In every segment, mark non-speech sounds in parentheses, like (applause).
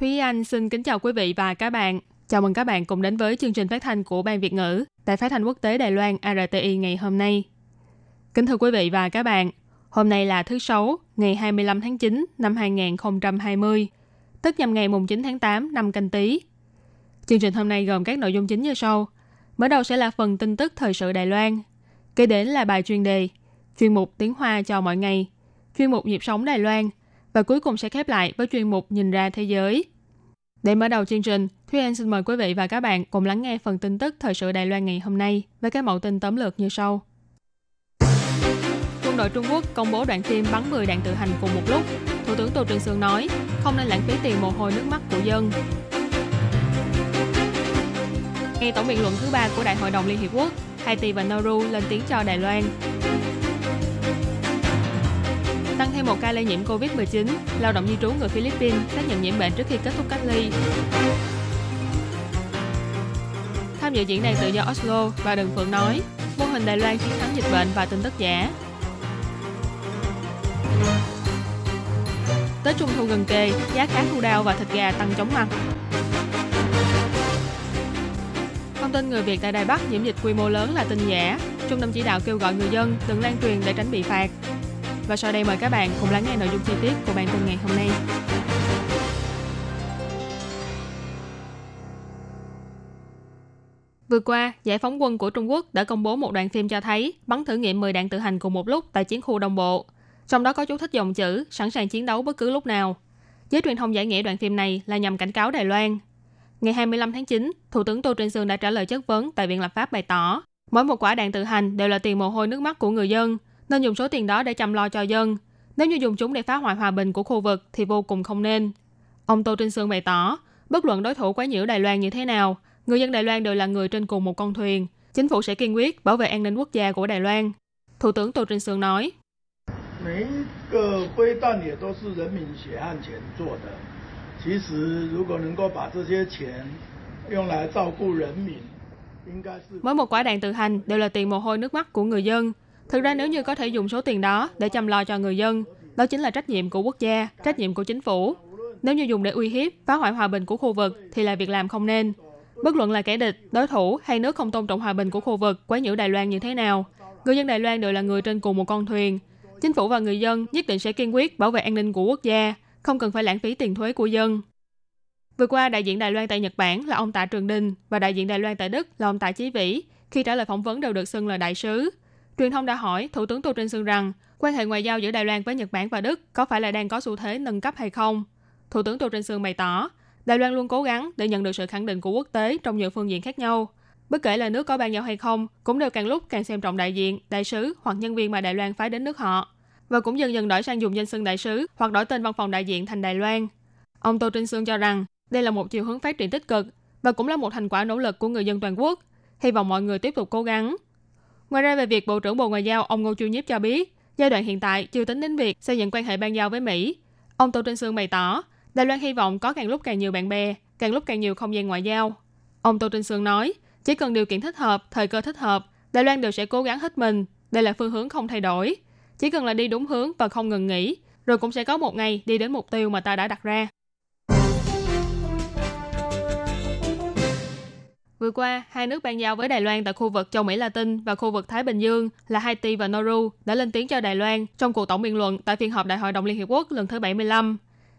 Thúy Anh xin kính chào quý vị và các bạn. Chào mừng các bạn cùng đến với chương trình phát thanh của Ban Việt ngữ Đài Phát thanh Quốc tế Đài Loan RTI ngày hôm nay. Kính thưa quý vị và các bạn, hôm nay là thứ Sáu, ngày 25 tháng 9 năm 2020, tức nhằm ngày mùng 9 tháng 8 năm canh tí. Chương trình hôm nay gồm các nội dung chính như sau. Mở đầu sẽ là phần tin tức thời sự Đài Loan. Kế đến là bài chuyên đề, chuyên mục tiếng Hoa cho mọi ngày, chuyên mục nhịp sống Đài Loan và cuối cùng sẽ khép lại với chuyên mục nhìn ra thế giới. Để mở đầu chương trình, Thúy Anh xin mời quý vị và các bạn cùng lắng nghe phần tin tức thời sự Đài Loan ngày hôm nay với các mẫu tin tóm lược như sau. Quân đội Trung Quốc công bố đoạn phim bắn 10 đạn tự hành cùng một lúc. Thủ tướng Tô Trinh Sương nói, không nên lãng phí tiền mồ hôi nước mắt của dân. Ngay tổng biện luận thứ ba của Đại hội đồng Liên Hiệp Quốc, Haiti và Nauru lên tiếng cho Đài Loan. Tăng thêm một ca lây nhiễm COVID-19, lao động di trú người Philippines xác nhận nhiễm bệnh trước khi kết thúc cách ly. Tham dự diễn đàn tự do Oslo, bà Đừng Phượng nói, mô hình Đài Loan chiến thắng dịch bệnh và tin tức giả. Tết Trung thu gần kề, giá cá thu đao và thịt gà tăng chóng mặt. Thông tin người Việt tại Đài Bắc nhiễm dịch quy mô lớn là tin giả. Trung tâm chỉ đạo kêu gọi người dân đừng lan truyền để tránh bị phạt. Và sau đây mời các bạn cùng lắng nghe nội dung chi tiết của bản tin ngày hôm nay. Vừa qua, giải phóng quân của Trung Quốc đã công bố một đoạn phim cho thấy bắn thử nghiệm 10 đạn tự hành cùng một lúc tại chiến khu Đông Bộ. Trong đó có chú thích dòng chữ sẵn sàng chiến đấu bất cứ lúc nào. Giới truyền thông giải nghĩa đoạn phim này là nhằm cảnh cáo Đài Loan. Ngày 25 tháng 9, Thủ tướng Tô Trinh Sương đã trả lời chất vấn tại Viện Lập pháp bày tỏ, mỗi một quả đạn tự hành đều là tiền mồ hôi nước mắt của người dân, nên dùng số tiền đó để chăm lo cho dân. Nếu như dùng chúng để phá hoại hòa bình của khu vực thì vô cùng không nên. Ông Tô Trinh Sương bày tỏ, bất luận đối thủ quấy nhiễu Đài Loan như thế nào, người dân Đài Loan đều là người trên cùng một con thuyền. Chính phủ sẽ kiên quyết bảo vệ an ninh quốc gia của Đài Loan. Thủ tướng Tô Trinh Sương nói. Mỗi một quả đạn tự hành đều là tiền mồ hôi nước mắt của người dân. Thực ra nếu như có thể dùng số tiền đó để chăm lo cho người dân, đó chính là trách nhiệm của quốc gia, trách nhiệm của chính phủ. Nếu như dùng để uy hiếp, phá hoại hòa bình của khu vực thì là việc làm không nên. Bất luận là kẻ địch, đối thủ hay nước không tôn trọng hòa bình của khu vực quấy nhiễu Đài Loan như thế nào, người dân Đài Loan đều là người trên cùng một con thuyền. Chính phủ và người dân nhất định sẽ kiên quyết bảo vệ an ninh của quốc gia, không cần phải lãng phí tiền thuế của dân. Vừa qua, đại diện Đài Loan tại Nhật Bản là ông Tạ Trường Đình và đại diện Đài Loan tại Đức là ông Tạ Chí Vĩ khi trả lời phỏng vấn đều được xưng là đại sứ. Truyền thông đã hỏi Thủ tướng Tô Trinh Sương rằng quan hệ ngoại giao giữa Đài Loan với Nhật Bản và Đức có phải là đang có xu thế nâng cấp hay không? Thủ tướng Tô Trinh Sương bày tỏ, Đài Loan luôn cố gắng để nhận được sự khẳng định của quốc tế trong nhiều phương diện khác nhau. Bất kể là nước có ban giao hay không, cũng đều càng lúc càng xem trọng đại diện, đại sứ hoặc nhân viên mà Đài Loan phái đến nước họ và cũng dần dần đổi sang dùng danh xưng đại sứ hoặc đổi tên văn phòng đại diện thành Đài Loan. Ông Tô Trinh Sương cho rằng đây là một chiều hướng phát triển tích cực và cũng là một thành quả nỗ lực của người dân toàn quốc. Hy vọng mọi người tiếp tục cố gắng. Ngoài ra về việc Bộ trưởng Bộ Ngoại giao ông Ngô Chu Nhiếp cho biết, giai đoạn hiện tại chưa tính đến việc xây dựng quan hệ ban giao với Mỹ. Ông Tô Trinh Sương bày tỏ, Đài Loan hy vọng có càng lúc càng nhiều bạn bè, càng lúc càng nhiều không gian ngoại giao. Ông Tô Trinh Sương nói, chỉ cần điều kiện thích hợp, thời cơ thích hợp, Đài Loan đều sẽ cố gắng hết mình. Đây là phương hướng không thay đổi. Chỉ cần là đi đúng hướng và không ngừng nghỉ, rồi cũng sẽ có một ngày đi đến mục tiêu mà ta đã đặt ra. Vừa qua, hai nước ban giao với Đài Loan tại khu vực châu Mỹ Latin và khu vực Thái Bình Dương là Haiti và Nauru đã lên tiếng cho Đài Loan trong cuộc tổng biện luận tại phiên họp Đại hội đồng Liên Hiệp Quốc lần thứ 75.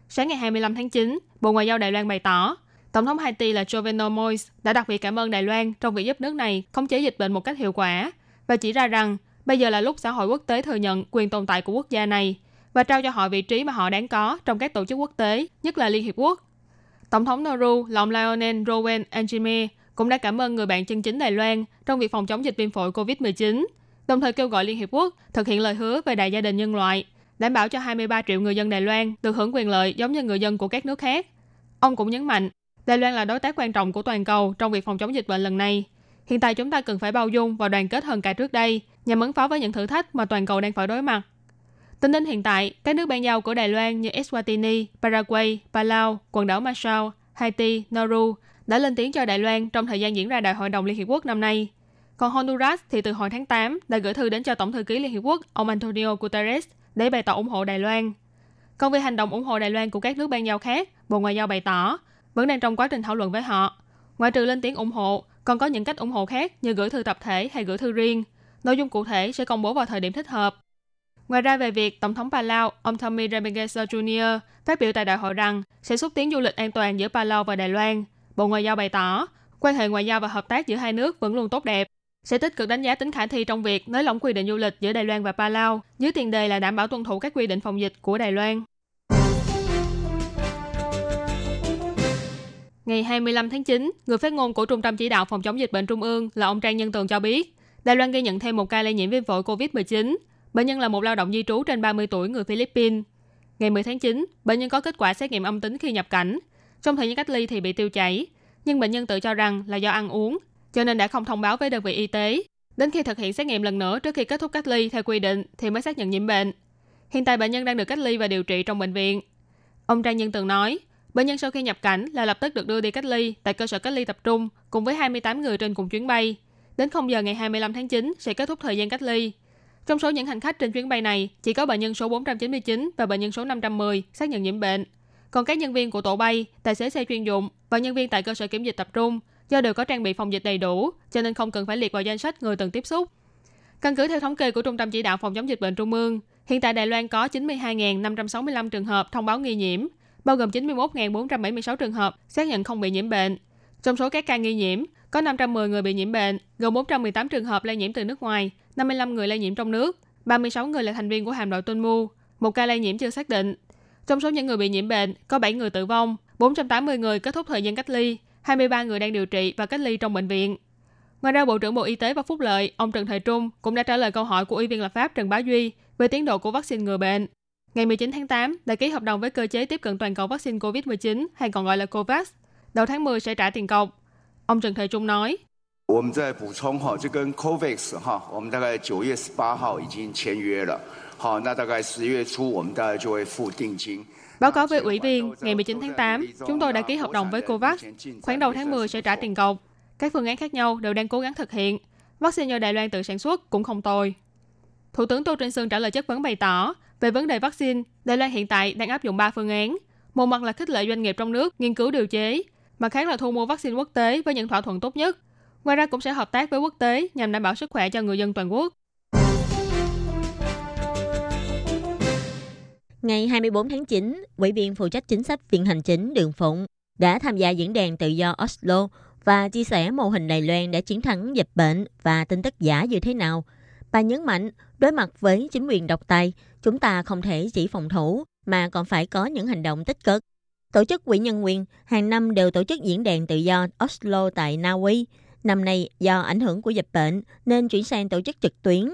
Sáng ngày 25 tháng 9, Bộ Ngoại giao Đài Loan bày tỏ, Tổng thống Haiti là Jovenel Moise đã đặc biệt cảm ơn Đài Loan trong việc giúp nước này khống chế dịch bệnh một cách hiệu quả và chỉ ra rằng bây giờ là lúc xã hội quốc tế thừa nhận quyền tồn tại của quốc gia này và trao cho họ vị trí mà họ đáng có trong các tổ chức quốc tế, nhất là Liên Hiệp Quốc. Tổng thống Nauru là ông Lionel Rowan Angime cũng đã cảm ơn người bạn chân chính Đài Loan trong việc phòng chống dịch viêm phổi COVID-19, đồng thời kêu gọi Liên Hiệp Quốc thực hiện lời hứa về đại gia đình nhân loại, đảm bảo cho 23 triệu người dân Đài Loan được hưởng quyền lợi giống như người dân của các nước khác. Ông cũng nhấn mạnh, Đài Loan là đối tác quan trọng của toàn cầu trong việc phòng chống dịch bệnh lần này. Hiện tại chúng ta cần phải bao dung và đoàn kết hơn cả trước đây nhằm ứng phó với những thử thách mà toàn cầu đang phải đối mặt. Tính đến hiện tại, các nước ban giao của Đài Loan như Eswatini, Paraguay, Palau, quần đảo Marshall, Haiti, Nauru đã lên tiếng cho Đài Loan trong thời gian diễn ra Đại hội đồng Liên Hiệp Quốc năm nay. Còn Honduras thì từ hồi tháng 8 đã gửi thư đến cho Tổng thư ký Liên Hiệp Quốc ông Antonio Guterres để bày tỏ ủng hộ Đài Loan. Còn về hành động ủng hộ Đài Loan của các nước ban giao khác, Bộ Ngoại giao bày tỏ vẫn đang trong quá trình thảo luận với họ. Ngoại trừ lên tiếng ủng hộ, còn có những cách ủng hộ khác như gửi thư tập thể hay gửi thư riêng. Nội dung cụ thể sẽ công bố vào thời điểm thích hợp. Ngoài ra về việc Tổng thống Palau, ông Tommy Ramenguesa Jr. phát biểu tại đại hội rằng sẽ xúc tiến du lịch an toàn giữa Palau và Đài Loan. Bộ Ngoại giao bày tỏ, quan hệ ngoại giao và hợp tác giữa hai nước vẫn luôn tốt đẹp, sẽ tích cực đánh giá tính khả thi trong việc nới lỏng quy định du lịch giữa Đài Loan và Palau, dưới tiền đề là đảm bảo tuân thủ các quy định phòng dịch của Đài Loan. Ngày 25 tháng 9, người phát ngôn của Trung tâm Chỉ đạo Phòng chống dịch bệnh Trung ương là ông Trang Nhân Tường cho biết, Đài Loan ghi nhận thêm một ca lây nhiễm viêm phổi COVID-19. Bệnh nhân là một lao động di trú trên 30 tuổi người Philippines. Ngày 10 tháng 9, bệnh nhân có kết quả xét nghiệm âm tính khi nhập cảnh. Trong thời gian cách ly thì bị tiêu chảy, nhưng bệnh nhân tự cho rằng là do ăn uống, cho nên đã không thông báo với đơn vị y tế. Đến khi thực hiện xét nghiệm lần nữa trước khi kết thúc cách ly theo quy định thì mới xác nhận nhiễm bệnh. Hiện tại bệnh nhân đang được cách ly và điều trị trong bệnh viện. Ông Trang Nhân từng nói, bệnh nhân sau khi nhập cảnh là lập tức được đưa đi cách ly tại cơ sở cách ly tập trung cùng với 28 người trên cùng chuyến bay. Đến 0 giờ ngày 25 tháng 9 sẽ kết thúc thời gian cách ly. Trong số những hành khách trên chuyến bay này, chỉ có bệnh nhân số 499 và bệnh nhân số 510 xác nhận nhiễm bệnh. Còn các nhân viên của tổ bay, tài xế xe chuyên dụng và nhân viên tại cơ sở kiểm dịch tập trung do đều có trang bị phòng dịch đầy đủ, cho nên không cần phải liệt vào danh sách người từng tiếp xúc. Căn cứ theo thống kê của Trung tâm Chỉ đạo Phòng chống dịch bệnh Trung ương, hiện tại Đài Loan có 92.565 trường hợp thông báo nghi nhiễm, bao gồm 91.476 trường hợp xác nhận không bị nhiễm bệnh. Trong số các ca nghi nhiễm, có 510 người bị nhiễm bệnh, gồm 418 trường hợp lây nhiễm từ nước ngoài, 55 người lây nhiễm trong nước, 36 người là thành viên của hàm đội tuân mu, một ca lây nhiễm chưa xác định. Trong số những người bị nhiễm bệnh, có 7 người tử vong, 480 người kết thúc thời gian cách ly, 23 người đang điều trị và cách ly trong bệnh viện. Ngoài ra, Bộ trưởng Bộ Y tế và Phúc lợi, ông Trần Thời Trung cũng đã trả lời câu hỏi của Ủy viên lập pháp Trần Bá Duy về tiến độ của vaccine ngừa bệnh. Ngày 19 tháng 8, đã ký hợp đồng với cơ chế tiếp cận toàn cầu vaccine COVID-19 hay còn gọi là COVAX. Đầu tháng 10 sẽ trả tiền cọc. Ông Trần Thời Trung nói, 我们再补充哈，这跟 COVAX 哈，我们大概九月十八号已经签约了，好，那大概十月初我们大概就会付定金。 Báo cáo với ủy viên, ngày 19 tháng 8, chúng tôi đã ký hợp đồng với COVAX. Khoảng đầu tháng 10 sẽ trả tiền cọc. Các phương án khác nhau đều đang cố gắng thực hiện. Vaccine do Đài Loan tự sản xuất cũng không tồi. Thủ tướng Tô Trinh Sương trả lời chất vấn bày tỏ, về vấn đề vaccine, Đài Loan hiện tại đang áp dụng 3 phương án. Một mặt là khích lệ doanh nghiệp trong nước nghiên cứu điều chế, mặt khác là thu mua vaccine quốc tế với những thỏa thuận tốt nhất. Ngoài ra cũng sẽ hợp tác với quốc tế nhằm đảm bảo sức khỏe cho người dân toàn quốc. Ngày 24 tháng 9, Ủy viên phụ trách chính sách Viện Hành chính Đường Phụng đã tham gia diễn đàn tự do Oslo và chia sẻ mô hình Đài Loan đã chiến thắng dịch bệnh và tin tức giả như thế nào. Bà nhấn mạnh, đối mặt với chính quyền độc tài, chúng ta không thể chỉ phòng thủ mà còn phải có những hành động tích cực. Tổ chức Quỹ Nhân quyền hàng năm đều tổ chức diễn đàn tự do Oslo tại Na Uy. Năm nay, do ảnh hưởng của dịch bệnh nên chuyển sang tổ chức trực tuyến.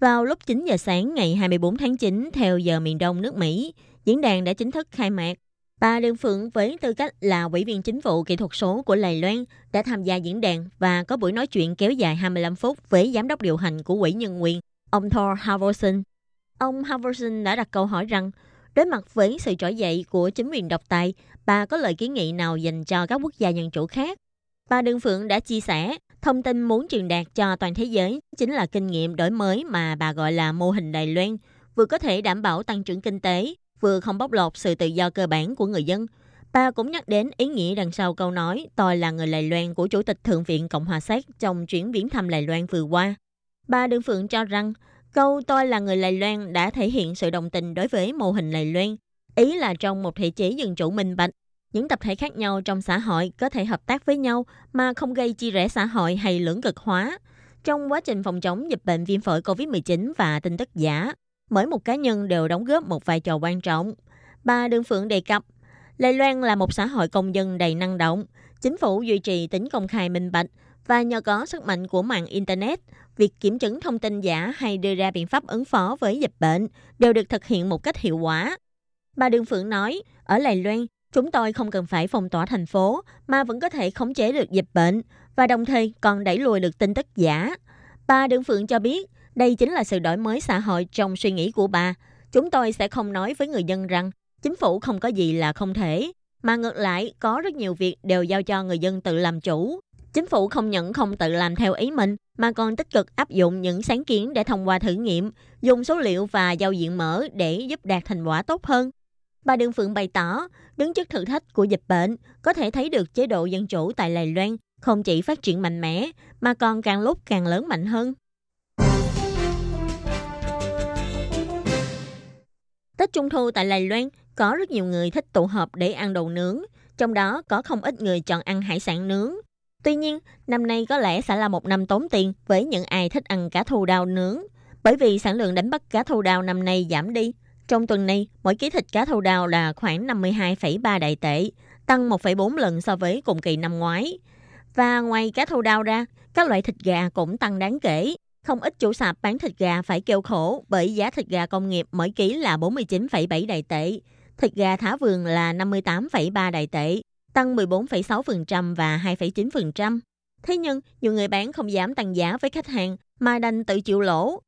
Vào lúc 9 giờ sáng ngày 24 tháng 9 theo giờ miền đông nước Mỹ, diễn đàn đã chính thức khai mạc. Bà Đường Phượng với tư cách là Ủy viên Chính phủ Kỹ thuật số của Lài Loan đã tham gia diễn đàn và có buổi nói chuyện kéo dài 25 phút với Giám đốc điều hành của Quỹ Nhân quyền, ông Thor Halvorsen. Ông Halvorsen đã đặt câu hỏi rằng, đối mặt với sự trỗi dậy của chính quyền độc tài, bà có lời kiến nghị nào dành cho các quốc gia dân chủ khác? Bà Đường Phượng đã chia sẻ, thông tin muốn truyền đạt cho toàn thế giới chính là kinh nghiệm đổi mới mà bà gọi là mô hình Đài Loan, vừa có thể đảm bảo tăng trưởng kinh tế, vừa không bóc lột sự tự do cơ bản của người dân. Bà cũng nhắc đến ý nghĩa đằng sau câu nói tôi là người Đài Loan của Chủ tịch Thượng viện Cộng hòa Séc trong chuyến viếng thăm Đài Loan vừa qua. Bà đương Phượng cho rằng câu tôi là người Đài Loan đã thể hiện sự đồng tình đối với mô hình Đài Loan. Ý là trong một thể chế dân chủ minh bạch, những tập thể khác nhau trong xã hội có thể hợp tác với nhau mà không gây chia rẽ xã hội hay lưỡng cực hóa. Trong quá trình phòng chống dịch bệnh viêm phổi COVID-19 và tin tức giả, mỗi một cá nhân đều đóng góp một vai trò quan trọng. Bà Đương Phượng đề cập, Lê Loan là một xã hội công dân đầy năng động, chính phủ duy trì tính công khai minh bạch và nhờ có sức mạnh của mạng Internet việc kiểm chứng thông tin giả hay đưa ra biện pháp ứng phó với dịch bệnh đều được thực hiện một cách hiệu quả. Bà Đường Phượng nói, ở Lài Loan, chúng tôi không cần phải phong tỏa thành phố mà vẫn có thể khống chế được dịch bệnh và đồng thời còn đẩy lùi được tin tức giả. Bà Đường Phượng cho biết, đây chính là sự đổi mới xã hội trong suy nghĩ của bà. Chúng tôi sẽ không nói với người dân rằng chính phủ không có gì là không thể, mà ngược lại có rất nhiều việc đều giao cho người dân tự làm chủ. Chính phủ không những không tự làm theo ý mình, mà còn tích cực áp dụng những sáng kiến để thông qua thử nghiệm, dùng số liệu và giao diện mở để giúp đạt thành quả tốt hơn. Bà Đường Phượng bày tỏ, đứng trước thử thách của dịch bệnh, có thể thấy được chế độ dân chủ tại Đài Loan không chỉ phát triển mạnh mẽ, mà còn càng lúc càng lớn mạnh hơn. Tết Trung Thu tại Đài Loan có rất nhiều người thích tụ họp để ăn đồ nướng, trong đó có không ít người chọn ăn hải sản nướng. Tuy nhiên, năm nay có lẽ sẽ là một năm tốn tiền với những ai thích ăn cá thu đào nướng, bởi vì sản lượng đánh bắt cá thu đào năm nay giảm đi. Trong tuần này, mỗi ký thịt cá thu đào là khoảng 52,3 đại tệ, tăng 1,4 lần so với cùng kỳ năm ngoái. Và ngoài cá thu đào ra, các loại thịt gà cũng tăng đáng kể. Không ít chủ sạp bán thịt gà phải kêu khổ bởi giá thịt gà công nghiệp mỗi ký là 49,7 đại tệ, thịt gà thả vườn là 58,3 đại tệ, tăng 14,6% và 2,9%. Thế nhưng, nhiều người bán không dám tăng giá với khách hàng mà đành tự chịu lỗ.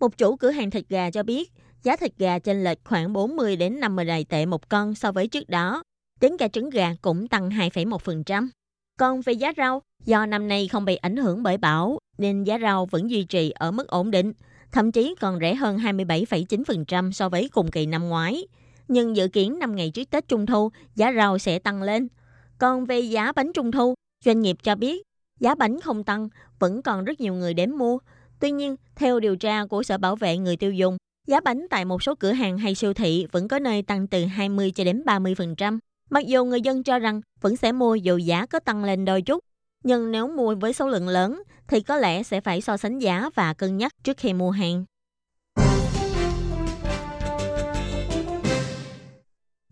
Một chủ cửa hàng thịt gà cho biết, giá thịt gà chênh lệch khoảng 40 đến 50 đài tệ một con so với trước đó. Tính cả trứng gà cũng tăng 2,1%. Còn về giá rau, do năm nay không bị ảnh hưởng bởi bão, nên giá rau vẫn duy trì ở mức ổn định, thậm chí còn rẻ hơn 27,9% so với cùng kỳ năm ngoái. Nhưng dự kiến 5 ngày trước Tết Trung Thu, giá rau sẽ tăng lên. Còn về giá bánh Trung Thu, doanh nghiệp cho biết giá bánh không tăng, vẫn còn rất nhiều người đến mua. Tuy nhiên, theo điều tra của Sở Bảo vệ Người tiêu dùng, giá bánh tại một số cửa hàng hay siêu thị vẫn có nơi tăng từ 20 cho đến 30%. Mặc dù người dân cho rằng vẫn sẽ mua dù giá có tăng lên đôi chút, nhưng nếu mua với số lượng lớn thì có lẽ sẽ phải so sánh giá và cân nhắc trước khi mua hàng.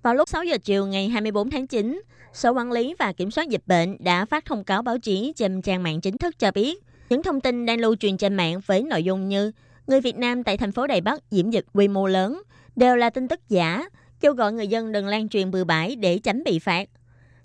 Vào lúc 6 giờ chiều ngày 24 tháng 9, Sở Quản lý và Kiểm soát Dịch bệnh đã phát thông cáo báo chí trên trang mạng chính thức cho biết những thông tin đang lưu truyền trên mạng với nội dung như người Việt Nam tại thành phố Đài Bắc nhiễm dịch quy mô lớn đều là tin tức giả, kêu gọi người dân đừng lan truyền bừa bãi để tránh bị phạt.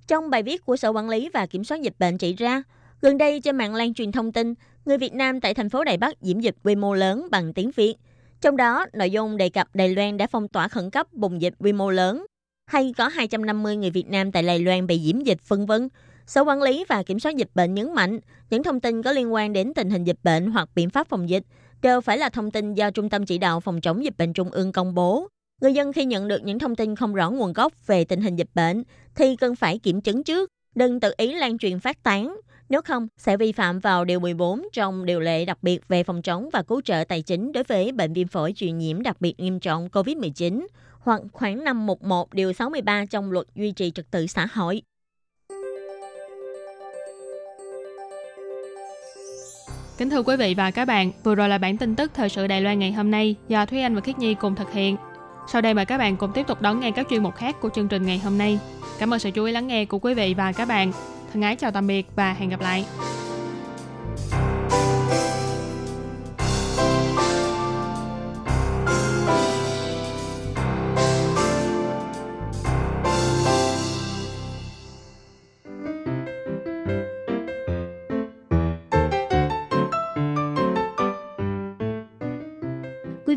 Trong bài viết của Sở Quản lý và Kiểm soát Dịch bệnh chỉ ra, gần đây trên mạng lan truyền thông tin người Việt Nam tại thành phố Đài Bắc nhiễm dịch quy mô lớn bằng tiếng Việt. Trong đó, nội dung đề cập Đài Loan đã phong tỏa khẩn cấp bùng dịch quy mô lớn, hay có 250 người Việt Nam tại Đài Loan bị nhiễm dịch vân vân. Sở Quản lý và Kiểm soát Dịch bệnh nhấn mạnh, những thông tin có liên quan đến tình hình dịch bệnh hoặc biện pháp phòng dịch đều phải là thông tin do Trung tâm Chỉ đạo Phòng chống dịch bệnh Trung ương công bố. Người dân khi nhận được những thông tin không rõ nguồn gốc về tình hình dịch bệnh thì cần phải kiểm chứng trước, đừng tự ý lan truyền phát tán. Nếu không, sẽ vi phạm vào Điều 14 trong điều lệ đặc biệt về phòng chống và cứu trợ tài chính đối với bệnh viêm phổi truyền nhiễm đặc biệt nghiêm trọng COVID-19 hoặc khoảng 511 điều 63 trong luật duy trì trật tự xã hội. Kính thưa quý vị và các bạn, vừa rồi là bản tin tức thời sự Đài Loan ngày hôm nay do Thúy Anh và Khiết Nhi cùng thực hiện. Sau đây mời các bạn cùng tiếp tục đón nghe các chuyên mục khác của chương trình ngày hôm nay. Cảm ơn sự chú ý lắng nghe của quý vị và các bạn. Thân ái chào tạm biệt và hẹn gặp lại.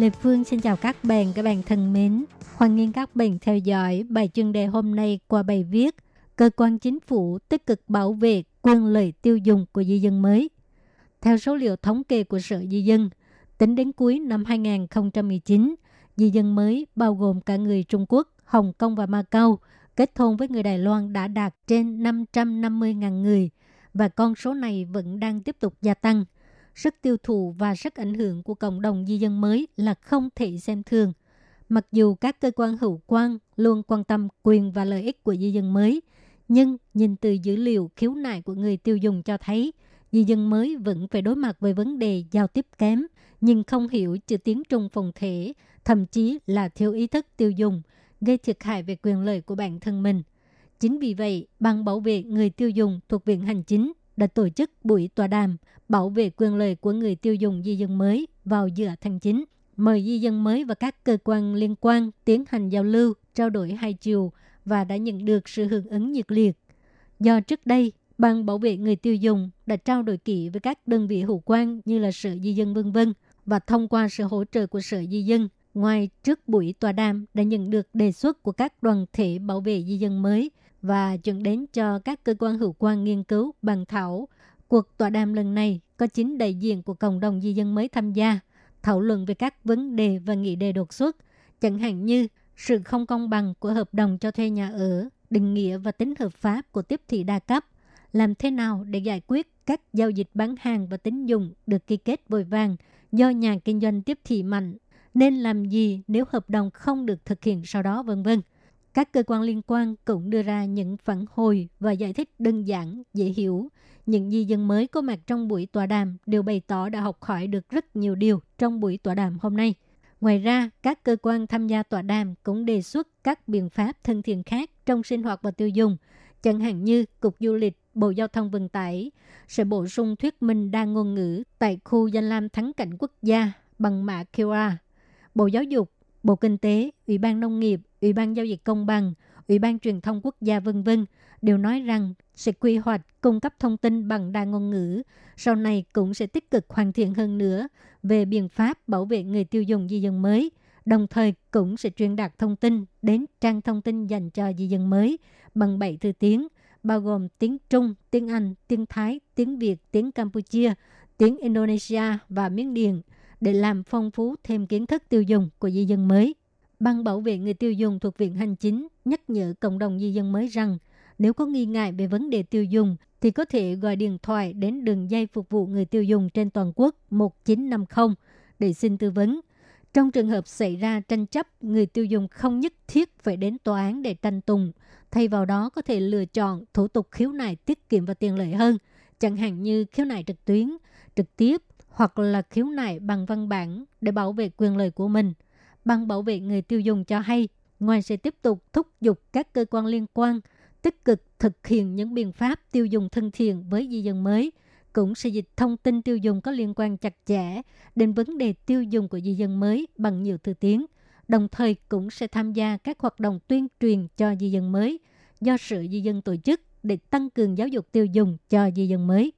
Lê Phương xin chào các bạn, các bạn thân mến. Hoan nghênh các bạn theo dõi bài chuyên đề hôm nay qua bài viết Cơ quan chính phủ tích cực bảo vệ quyền lợi tiêu dùng của di dân mới. Theo số liệu thống kê của Sở Di dân, tính đến cuối năm 2019, di dân mới bao gồm cả người Trung Quốc, Hồng Kông và Macau kết hôn với người Đài Loan đã đạt trên 550.000 người và con số này vẫn đang tiếp tục gia tăng. Sức tiêu thụ và sức ảnh hưởng của cộng đồng di dân mới là không thể xem thường. Mặc dù các cơ quan hữu quan luôn quan tâm quyền và lợi ích của di dân mới, nhưng nhìn từ dữ liệu khiếu nại của người tiêu dùng cho thấy, di dân mới vẫn phải đối mặt với vấn đề giao tiếp kém, nhưng không hiểu chữ tiếng Trung phòng thể, thậm chí là thiếu ý thức tiêu dùng, gây thiệt hại về quyền lợi của bản thân mình. Chính vì vậy, Ban bảo vệ người tiêu dùng thuộc Viện Hành Chính đã tổ chức buổi tọa đàm bảo vệ quyền lợi của người tiêu dùng di dân mới vào giữa tháng 9. Mời di dân mới và các cơ quan liên quan tiến hành giao lưu, trao đổi hai chiều và đã nhận được sự hưởng ứng nhiệt liệt. Do trước đây, Ban bảo vệ người tiêu dùng đã trao đổi kỹ với các đơn vị hữu quan như là Sở Di dân vân vân và thông qua sự hỗ trợ của Sở Di dân, ngoài trước buổi tọa đàm đã nhận được đề xuất của các đoàn thể bảo vệ di dân mới và dẫn đến cho các cơ quan hữu quan nghiên cứu bàn thảo. Cuộc tọa đàm lần này có chính đại diện của cộng đồng di dân mới tham gia, thảo luận về các vấn đề và nghị đề đột xuất, chẳng hạn như sự không công bằng của hợp đồng cho thuê nhà ở, định nghĩa và tính hợp pháp của tiếp thị đa cấp, làm thế nào để giải quyết các giao dịch bán hàng và tín dụng được ký kết vội vàng do nhà kinh doanh tiếp thị mạnh, nên làm gì nếu hợp đồng không được thực hiện sau đó vân vân. Các cơ quan liên quan cũng đưa ra những phản hồi và giải thích đơn giản, dễ hiểu. Những di dân mới có mặt trong buổi tọa đàm đều bày tỏ đã học hỏi được rất nhiều điều trong buổi tọa đàm hôm nay. Ngoài ra, các cơ quan tham gia tọa đàm cũng đề xuất các biện pháp thân thiện khác trong sinh hoạt và tiêu dùng, chẳng hạn như Cục Du lịch, Bộ Giao thông Vận tải sẽ bổ sung thuyết minh đa ngôn ngữ tại khu danh lam thắng cảnh quốc gia bằng mã QR. Bộ Giáo dục, Bộ Kinh tế, Ủy ban Nông nghiệp, Ủy ban Giao dịch Công bằng, Ủy ban Truyền thông Quốc gia vân vân đều nói rằng sẽ quy hoạch cung cấp thông tin bằng đa ngôn ngữ, sau này cũng sẽ tích cực hoàn thiện hơn nữa về biện pháp bảo vệ người tiêu dùng di dân mới, đồng thời cũng sẽ truyền đạt thông tin đến trang thông tin dành cho di dân mới bằng 7 thứ tiếng, bao gồm tiếng Trung, tiếng Anh, tiếng Thái, tiếng Việt, tiếng Campuchia, tiếng Indonesia và Miến Điền để làm phong phú thêm kiến thức tiêu dùng của di dân mới. Ban bảo vệ người tiêu dùng thuộc Viện Hành Chính nhắc nhở cộng đồng di dân mới rằng nếu có nghi ngại về vấn đề tiêu dùng thì có thể gọi điện thoại đến đường dây phục vụ người tiêu dùng trên toàn quốc 1950 để xin tư vấn. Trong trường hợp xảy ra tranh chấp, người tiêu dùng không nhất thiết phải đến tòa án để tranh tùng. Thay vào đó có thể lựa chọn thủ tục khiếu nại tiết kiệm và tiện lợi hơn, chẳng hạn như khiếu nại trực tuyến, trực tiếp hoặc là khiếu nại bằng văn bản để bảo vệ quyền lợi của mình. Ban bảo vệ người tiêu dùng cho hay, ngoài sẽ tiếp tục thúc giục các cơ quan liên quan tích cực thực hiện những biện pháp tiêu dùng thân thiện với di dân mới, cũng sẽ dịch thông tin tiêu dùng có liên quan chặt chẽ đến vấn đề tiêu dùng của di dân mới bằng nhiều thứ tiếng, đồng thời cũng sẽ tham gia các hoạt động tuyên truyền cho di dân mới do sự di dân tổ chức để tăng cường giáo dục tiêu dùng cho di dân mới.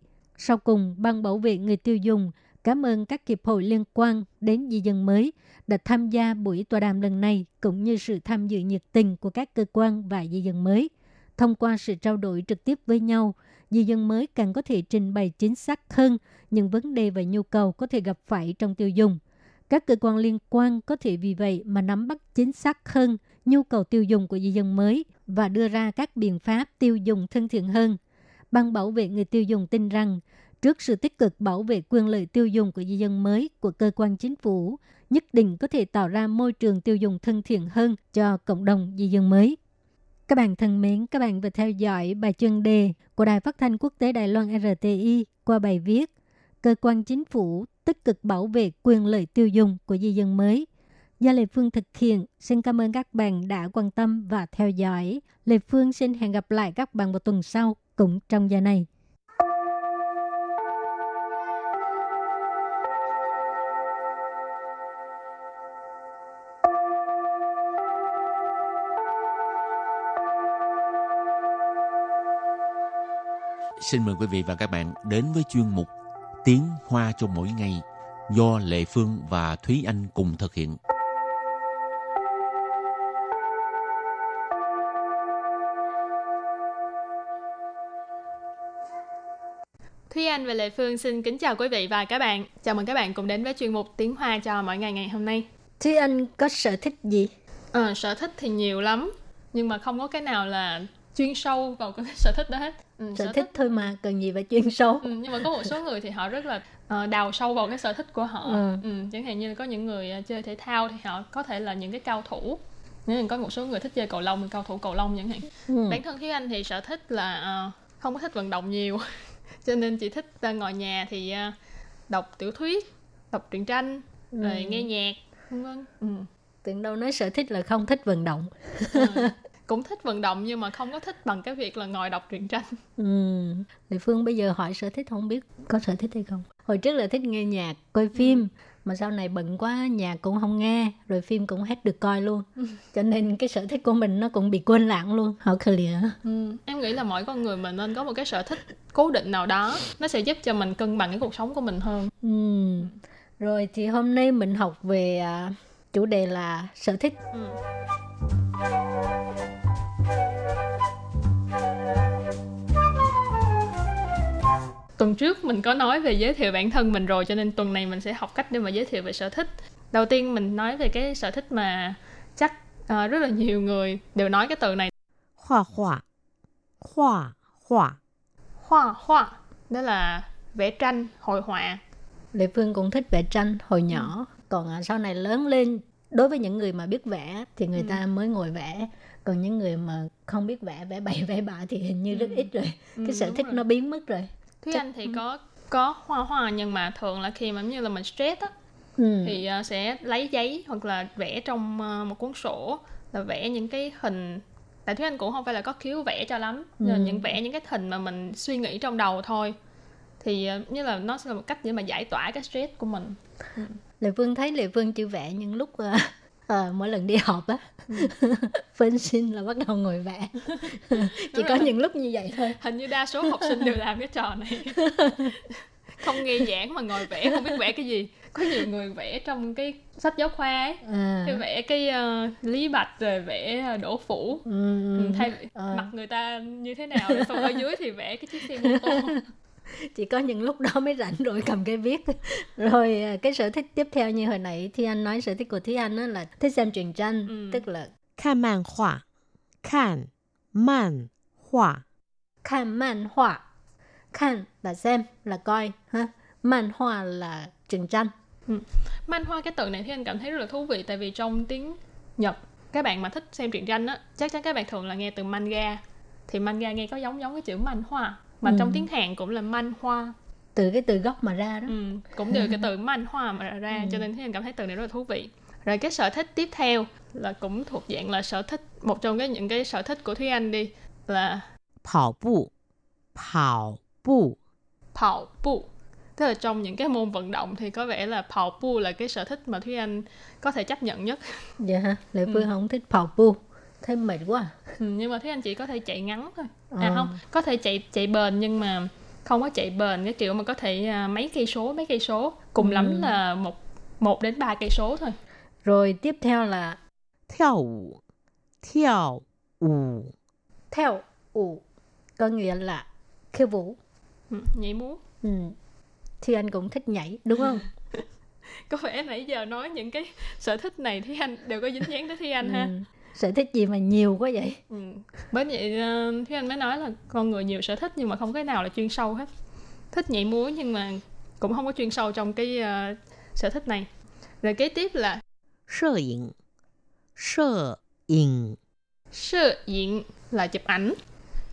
Sau cùng, Ban bảo vệ người tiêu dùng cảm ơn các hiệp hội liên quan đến di dân mới đã tham gia buổi tọa đàm lần này cũng như sự tham dự nhiệt tình của các cơ quan và di dân mới. Thông qua sự trao đổi trực tiếp với nhau, di dân mới càng có thể trình bày chính xác hơn những vấn đề và nhu cầu có thể gặp phải trong tiêu dùng. Các cơ quan liên quan có thể vì vậy mà nắm bắt chính xác hơn nhu cầu tiêu dùng của di dân mới và đưa ra các biện pháp tiêu dùng thân thiện hơn. Ban bảo vệ người tiêu dùng tin rằng trước sự tích cực bảo vệ quyền lợi tiêu dùng của di dân mới của cơ quan chính phủ, nhất định có thể tạo ra môi trường tiêu dùng thân thiện hơn cho cộng đồng di dân mới. Các bạn thân mến, các bạn vừa theo dõi bài chuyên đề của Đài Phát thanh Quốc tế Đài Loan RTI qua bài viết Cơ quan chính phủ tích cực bảo vệ quyền lợi tiêu dùng của di dân mới. Do Lê Phương thực hiện, xin cảm ơn các bạn đã quan tâm và theo dõi. Lê Phương xin hẹn gặp lại các bạn vào tuần sau cũng trong giờ này. Xin mời quý vị và các bạn đến với chuyên mục Tiếng Hoa cho mỗi ngày do Lệ Phương và Thúy Anh cùng thực hiện. Anh và Lệ Phương xin kính chào quý vị và các bạn. Chào mừng các bạn cùng đến với chuyên mục Tiếng Hoa cho mỗi ngày ngày hôm nay. Thúy Anh có sở thích gì? Ờ, sở thích thì nhiều lắm, nhưng mà không có cái nào là chuyên sâu vào cái (laughs) sở thích đó hết. Ừ, sở, thích thôi mà, cần gì phải chuyên sâu. Ừ, nhưng mà có một số người thì họ rất là ờ, đào sâu vào cái sở thích của họ. Ừ. Ừ, chẳng hạn như là có những người ờ, chơi thể thao thì họ có thể là những cái cao thủ. Nếu có một số người thích chơi cầu lông, cao thủ cầu lông chẳng hạn. Ừ. Bản thân Thúy Anh thì sở thích là ờ, không có thích vận động nhiều, (laughs) (laughs) cho nên chỉ thích ờ, ngồi nhà thì ờ, đọc tiểu thuyết, đọc truyện tranh, rồi nghe nhạc, vân vân. Ừ. Tưởng đâu nói sở thích là không thích vận động. Ờ, (laughs) cũng thích vận động nhưng mà không có thích bằng cái việc là ngồi đọc truyện tranh. Ừ. Lệ Phương bây giờ hỏi sở thích không biết có sở thích hay không. Hồi trước là thích nghe nhạc, coi phim. Mà sau này bận quá, nhạc cũng không nghe. Rồi phim cũng hết được coi luôn. Cho nên cái sở thích của mình nó cũng bị quên lãng luôn. Họ clear. Ừ. Em nghĩ là mỗi con người mình nên có một cái sở thích cố định nào đó, nó sẽ giúp cho mình cân bằng cái cuộc sống của mình hơn. Ừ. Rồi thì hôm nay mình học về à, chủ đề là sở thích. Ừ. tuần trước mình có nói về giới thiệu bản thân mình rồi cho nên tuần này mình sẽ học cách để mà giới thiệu về sở thích. Đầu tiên mình nói về cái sở thích mà chắc uh, rất là nhiều người đều nói cái từ này. Hoa hoa hoa hoa hoa hoa đó là vẽ tranh hội họa. Lệ phương cũng thích vẽ tranh hồi ừ. nhỏ. Ừ. còn à, sau này lớn lên đối với những người mà biết vẽ thì người ừ. ta mới ngồi vẽ. Còn những người mà không biết vẽ vẽ bậy vẽ bạ thì hình như ừ. rất ít rồi. Ừ, cái ừ, sở thích rồi. nó biến mất rồi. Thúy Chắc- Anh thì có có hoa hoa nhưng mà thường là khi mà như là mình stress á Ừ. thì ờ, sẽ lấy giấy hoặc là vẽ trong ờ, một cuốn sổ là vẽ những cái hình. Tại Thúy Anh cũng không phải là có khiếu vẽ cho lắm Ừ. là những vẽ những cái hình mà mình suy nghĩ trong đầu thôi. Thì ờ, như là nó sẽ là một cách để mà giải tỏa cái stress của mình. Lệ Phương thấy Lệ Phương chỉ vẽ những lúc à, à, mỗi lần đi họp á Ừ. (laughs) phân xin là bắt đầu ngồi vẽ. (laughs) Chỉ có những lúc như vậy thôi. Hình như đa số học sinh đều làm cái trò này. (laughs) Không nghe giảng mà ngồi vẽ không biết vẽ cái gì. Có nhiều người vẽ trong cái sách giáo khoa ấy. À, thì vẽ cái ờ, lý bạch rồi vẽ ờ, đổ phủ. Ừ, Ừ, thay Ờ. mặt người ta như thế nào rồi xong ở dưới thì vẽ cái chiếc xe mô tô (laughs) chỉ có những lúc đó mới rảnh rồi cầm cái viết. Rồi à, cái sở thích tiếp theo như hồi nãy thì anh nói sở thích của thi anh là thích xem truyện tranh ừ. tức là khan man họa. Khan man họa. Khan man họa. Khan là xem là coi ha? Man họa là truyện tranh. Ừ. man họa cái từ này thì anh cảm thấy rất là thú vị tại vì trong tiếng nhật các bạn mà thích xem truyện tranh á chắc chắn các bạn thường là nghe từ manga. Thì manga nghe có giống giống cái chữ man họa mà Ừ. trong tiếng hàn cũng là man hoa từ cái từ gốc mà ra đó ừ, cũng từ cái (laughs) từ man hoa mà ra cho nên thì anh cảm thấy từ này rất là thú vị rồi cái sở thích tiếp theo là cũng thuộc dạng là sở thích một trong cái những cái sở thích của thúy anh đi là 跑步，跑步， 跑步tức là trong những cái môn vận động thì có vẻ là跑步là cái sở thích mà Thúy Anh có thể chấp nhận nhất dạ ha lệ phương không thích跑步 thêm mệt quá à? ừ, nhưng mà thấy anh chị có thể chạy ngắn thôi. À ừ. không có thể chạy chạy bền nhưng mà không có chạy bền cái kiểu mà có thể à, mấy cây số mấy cây số. Cùng ừ. lắm là một một đến ba cây số thôi. Rồi tiếp theo là theo ủ theo ủ. Theo ủ. Có nghĩa là khiêu vũ. Ừ, nhảy múa. Ừ. thì anh cũng thích nhảy đúng không? (laughs) Có vẻ nãy giờ nói những cái sở thích này thì anh đều có dính dáng tới thi anh ừ. ha sở thích gì mà nhiều quá vậy ừ. bởi vậy ờ, thúy anh mới nói là con người nhiều sở thích nhưng mà không cái nào là chuyên sâu hết thích nhảy múa nhưng mà cũng không có chuyên sâu trong cái uh, sở thích này rồi kế tiếp là sơ ảnh sơ ảnh sơ ảnh là chụp ảnh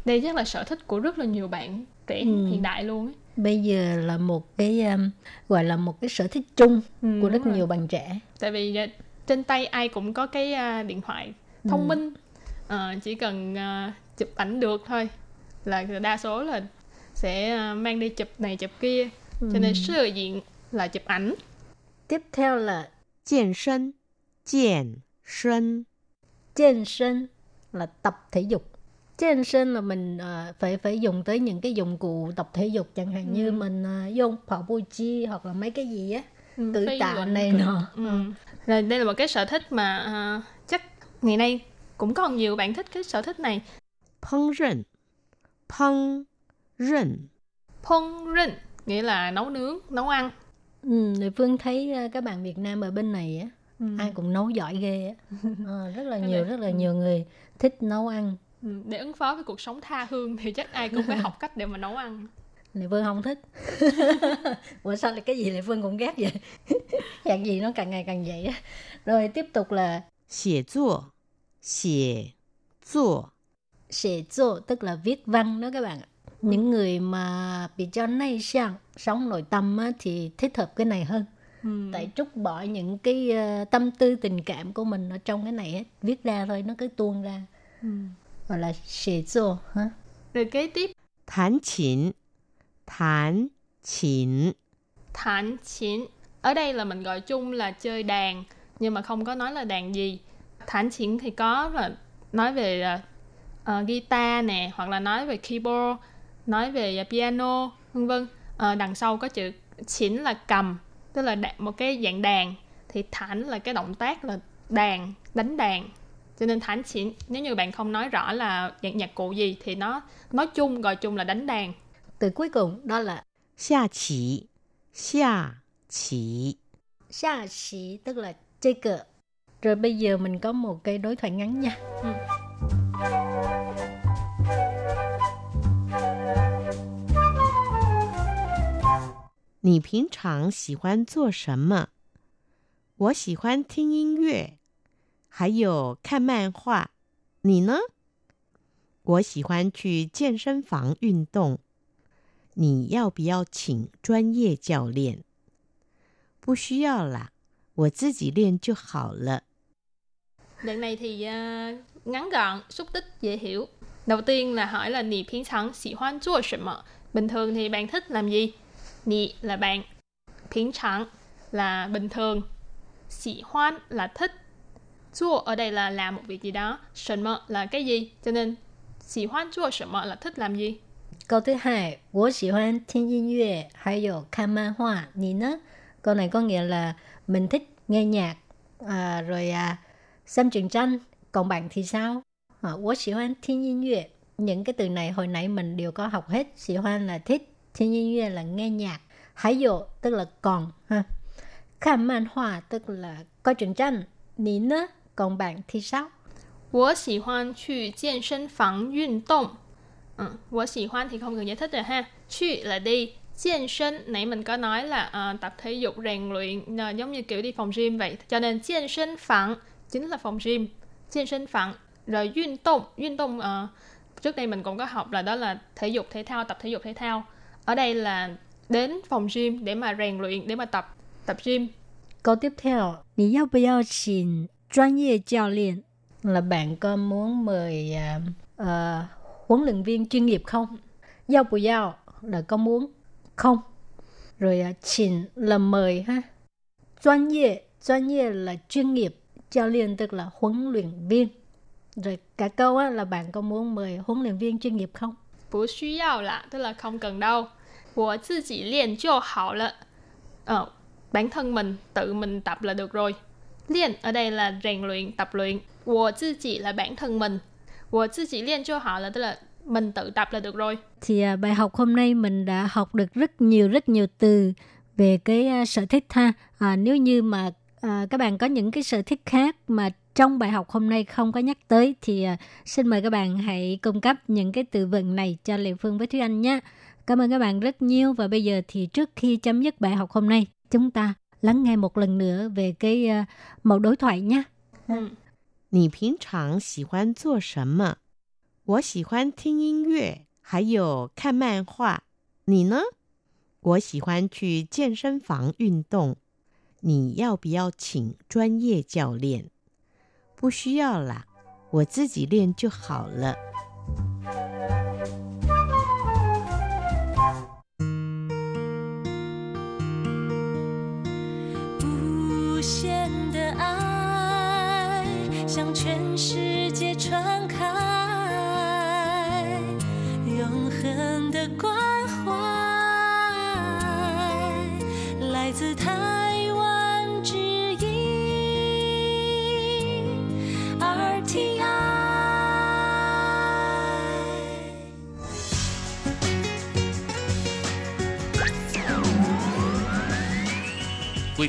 đây chắc là sở thích của rất là nhiều bạn trẻ ừ. hiện đại luôn ấy. bây giờ là một cái um, gọi là một cái sở thích chung ừ, của rất rồi. nhiều bạn trẻ tại vì trên tay ai cũng có cái uh, điện thoại thông Ừ. minh Ờ, chỉ cần à, chụp ảnh được thôi là đa số là sẽ à, mang đi chụp này chụp kia cho nên sơ diện là chụp ảnh Tiếp theo là 健身，健身， 健身là tập thể dục.健身là mình ờ, phải phải dùng tới những cái dụng cụ tập thể dục chẳng hạn như mình uh, dùng跑步机 hoặc là mấy cái gì á Ừ, cử phi tạ luận này cử- nọ. Ừ. Rồi đây là một cái sở thích mà à, chắc Ngày nay cũng còn nhiều bạn thích cái sở thích này. Phong rừng Phong rừng Phong rừng nghĩa là nấu nướng, nấu ăn. Ừ, Phương thấy ờ, các bạn Việt Nam ở bên này á, ừ. ai cũng nấu giỏi ghê á. À, (laughs) rất là nhiều, rất là ừ. nhiều người thích nấu ăn. Ừ, để ứng phó với cuộc sống tha hương thì chắc ai cũng phải (laughs) học cách để mà nấu ăn. Lệ Phương không thích (laughs) Ủa sao lại cái gì Lệ Phương cũng ghét vậy Dạng gì nó càng ngày càng vậy Rồi tiếp tục là 写作，写作， sẽ作tức là viết văn đó các bạn ạ. Những người mà bị cho nay sang sống nội tâm á, thì thích hợp cái này hơn. ừ. Tại trút bỏ những cái ờ, tâm tư tình cảm của mình ở trong cái này hết. Viết ra thôi, nó cứ tuôn ra. Ừ. Gọi là sẽ作ha. rồi kế tiếp 弹琴，弹琴， thản chín ở đây là mình gọi chung là chơi đàn nhưng mà không có nói là đàn gì. Thản chiến thì có là nói về uh, guitar nè hoặc là nói về keyboard nói về à, piano vân vân. Uh, đằng sau có chữ chỉnh là cầm tức là đa- một cái dạng đàn. Thì thản là cái động tác là đàn đánh đàn. Cho nên thản chỉ nếu như bạn không nói rõ là dạng nhạc cụ gì thì nó nói chung gọi chung là đánh đàn. Từ cuối cùng đó là xa chỉ xa chỉ xa chỉ tức là chơi cờ. Rồi bây giờ mình có một cái đối thoại ngắn nha. 你平常喜欢做什么？我喜欢听音乐，还有看漫画。你呢？我喜欢去健身房运动。你要不要请专业教练？不需要啦， 我自己练就好了。 Đoạn này thì à, ngắn gọn, xúc tích, dễ hiểu. Đầu tiên là hỏi là nì phiến thắng xỉ hoan chua什么? Bình thường thì bạn thích làm gì? Nì là bạn, phiến thắng là bình thường, xỉ hoan là thích, chua ở đây là làm một việc gì đó, 什么 là cái gì? Cho nên xỉ hoan chua 什么 là thích làm gì? Câu thứ hai, 我喜欢听音乐，还有看漫画。你呢? Câu này có nghĩa là mình thích nghe nhạc, à, rồi à, xem truyện tranh. Còn bạn thì sao? À, 我喜欢听音乐. Những cái từ này hồi nãy mình đều có học hết. 喜欢 là thích, 听音乐 là nghe nhạc. 还有 tức là còn. Ha. 看漫画 tức là coi truyện tranh. 你呢? Còn bạn thì sao? 我喜欢去健身房运动。Ừ, 我喜欢 thì không cần giải thích rồi ha. 去 là đi, Chiên sinh, nãy mình có nói là uh, tập thể dục rèn luyện uh, giống như kiểu đi phòng gym vậy. Cho nên chiên sinh phẳng chính là phòng gym. Chiên sinh phẳng rồi duyên tông, duyên tông uh, trước đây mình cũng có học là đó là thể dục thể thao, tập thể dục thể thao. Ở đây là đến phòng gym để mà rèn luyện, để mà tập tập gym. Câu tiếp theo, bạn yêu bao yêu chuyên nghiệp? Là bạn có muốn mời uh, huấn luyện viên chuyên nghiệp không? Giao bù giao là có muốn không? Rồi à,请 là mời ha. Chuyên nghiệp, chuyên nghiệp là chuyên nghiệp, giáo liên tức là huấn luyện viên. Rồi cả câu á, là bạn có muốn mời huấn luyện viên chuyên nghiệp không? 不需要啦，tức là không cần đâu. 我自己练就好了. Ờ, bản thân mình tự mình tập là được rồi. Liên ở đây là rèn luyện, tập luyện. 我自己 là bản thân mình. 我自己练就好了 tức là mình tự tập là được rồi. Thì à, bài học hôm nay mình đã học được rất nhiều rất nhiều từ về cái à, sở thích ha. À, nếu như mà à, các bạn có những cái sở thích khác mà trong bài học hôm nay không có nhắc tới thì à, xin mời các bạn hãy cung cấp những cái từ vựng này cho Lệ Phương với Thúy Anh nhé. Cảm ơn các bạn rất nhiều và bây giờ thì trước khi chấm dứt bài học hôm nay, chúng ta lắng nghe một lần nữa về cái à, mẫu đối thoại nhé. Ừ. 你平常喜欢做什么？ 我喜欢听音乐，还有看漫画。你呢？我喜欢去健身房运动，你要不要请专业教练？不需要啦，我自己练就好了。无限的爱向全世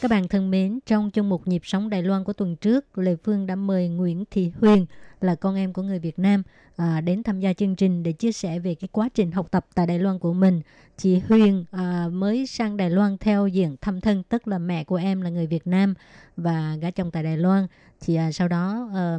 Các bạn thân mến, trong chương mục Nhịp sống Đài Loan của tuần trước, Lê Phương đã mời Nguyễn Thị Huyền là con em của người Việt Nam à, đến tham gia chương trình để chia sẻ về cái quá trình học tập tại Đài Loan của mình. Chị Huyền à, mới sang Đài Loan theo diện thăm thân, tức là mẹ của em là người Việt Nam và gả chồng tại Đài Loan. Thì à, sau đó à,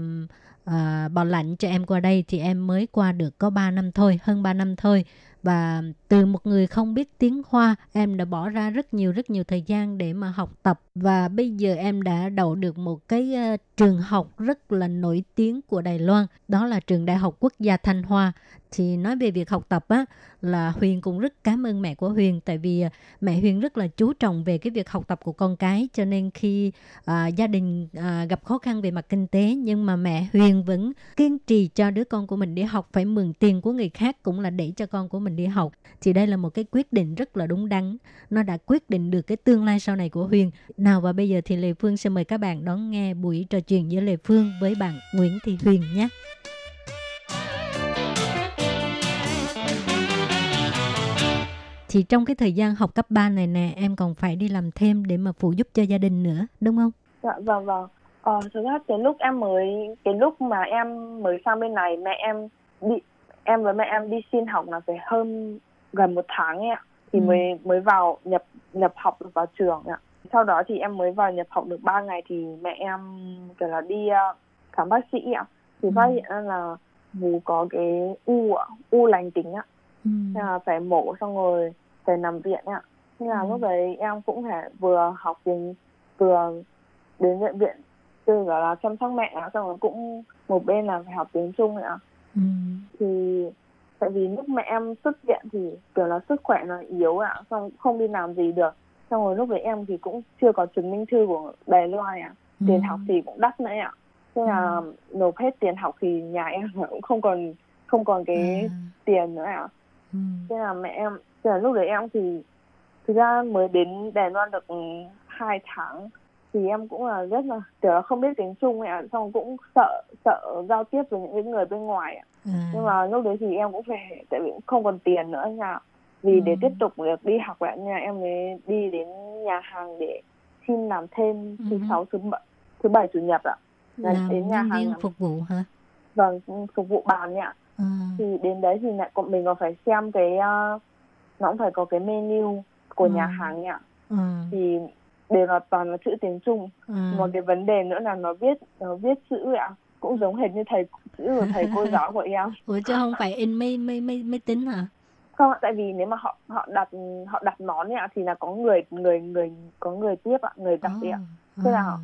à, bảo lãnh cho em qua đây thì em mới qua được có 3 năm thôi, hơn 3 năm thôi và từ một người không biết tiếng Hoa em đã bỏ ra rất nhiều rất nhiều thời gian để mà học tập. Và bây giờ em đã đậu được một cái uh, trường học rất là nổi tiếng của Đài Loan. Đó là trường Đại học Quốc gia Thanh Hoa thì nói về việc học tập á là Huyền cũng rất cảm ơn mẹ của Huyền. Tại vì à, mẹ Huyền rất là chú trọng về cái việc học tập của con cái. Cho nên khi à, gia đình à, gặp khó khăn về mặt kinh tế nhưng mà mẹ Huyền vẫn kiên trì cho đứa con của mình đi học phải mượn tiền của người khác cũng là để cho con của mình đi học. Thì đây là một cái quyết định rất là đúng đắn. Nó đã quyết định được cái tương lai sau này của Huyền. Nào và bây giờ thì Lê Phương sẽ mời các bạn đón nghe buổi trò chuyện giữa Lê Phương với bạn Nguyễn Thị Huyền nhé. Thì trong cái thời gian học cấp 3 này nè em còn phải đi làm thêm để mà phụ giúp cho gia đình nữa đúng không? Dạ vâng vâng. Ờ, thực ra cái lúc em mới cái lúc mà em mới sang bên này mẹ em đi em với mẹ em đi xin học là phải hơn gần một tháng ấy ạ thì Ừ. mới mới vào nhập nhập học được vào trường ạ sau đó thì em mới vào nhập học được 3 ngày thì mẹ em kiểu là đi ờ, khám bác sĩ ạ thì Ừ. phát hiện là vú có cái u ạ u lành tính ạ Ừ. Thế là phải mổ xong rồi phải nằm viện ạ Thế là Ừ. lúc đấy em cũng phải vừa học tiếng vừa đến viện viện từ gọi là chăm sóc mẹ ạ xong rồi cũng một bên là phải học tiếng Trung ạ Ừ. thì tại vì lúc mẹ em xuất viện thì kiểu là sức khỏe nó yếu ạ xong không đi làm gì được xong rồi lúc đấy em thì cũng chưa có chứng minh thư của Đài Loan ạ tiền Ừ. học thì cũng đắt nữa ạ thế là nộp hết tiền học thì nhà em (laughs) cũng không còn không còn cái À. tiền nữa ạ Ừ. thế là mẹ em thế là lúc đấy em thì thực ra mới đến Đài Loan được ừ, hai tháng thì em cũng là rất là kiểu là không biết tiếng Trung ạ xong cũng sợ sợ giao tiếp với những người bên ngoài ạ À. nhưng mà lúc đấy thì em cũng phải tại vì cũng không còn tiền nữa nha vì để Ừ. tiếp tục được đi học lại nha em mới đi đến nhà hàng để xin làm thêm thứ Ừ. sáu thứ bảy thứ bảy chủ nhật ạ là làm đến nhà hàng làm- phục vụ hả? vâng phục vụ bàn ạ À. thì đến đấy thì lại còn mình còn phải xem cái uh, nó cũng phải có cái menu của Ừ. nhà hàng ạ À. thì đều là toàn là chữ tiếng Trung À. một cái vấn đề nữa là nó viết nó viết chữ ạ cũng giống hệt như thầy chữ của thầy cô giáo của em Ủa (laughs) chứ không phải in mấy mấy mấy máy tính hả? không tại vì nếu mà họ họ đặt họ đặt món ạ thì là có người người người có người tiếp ạ người đặt đấy ạ thế là họ-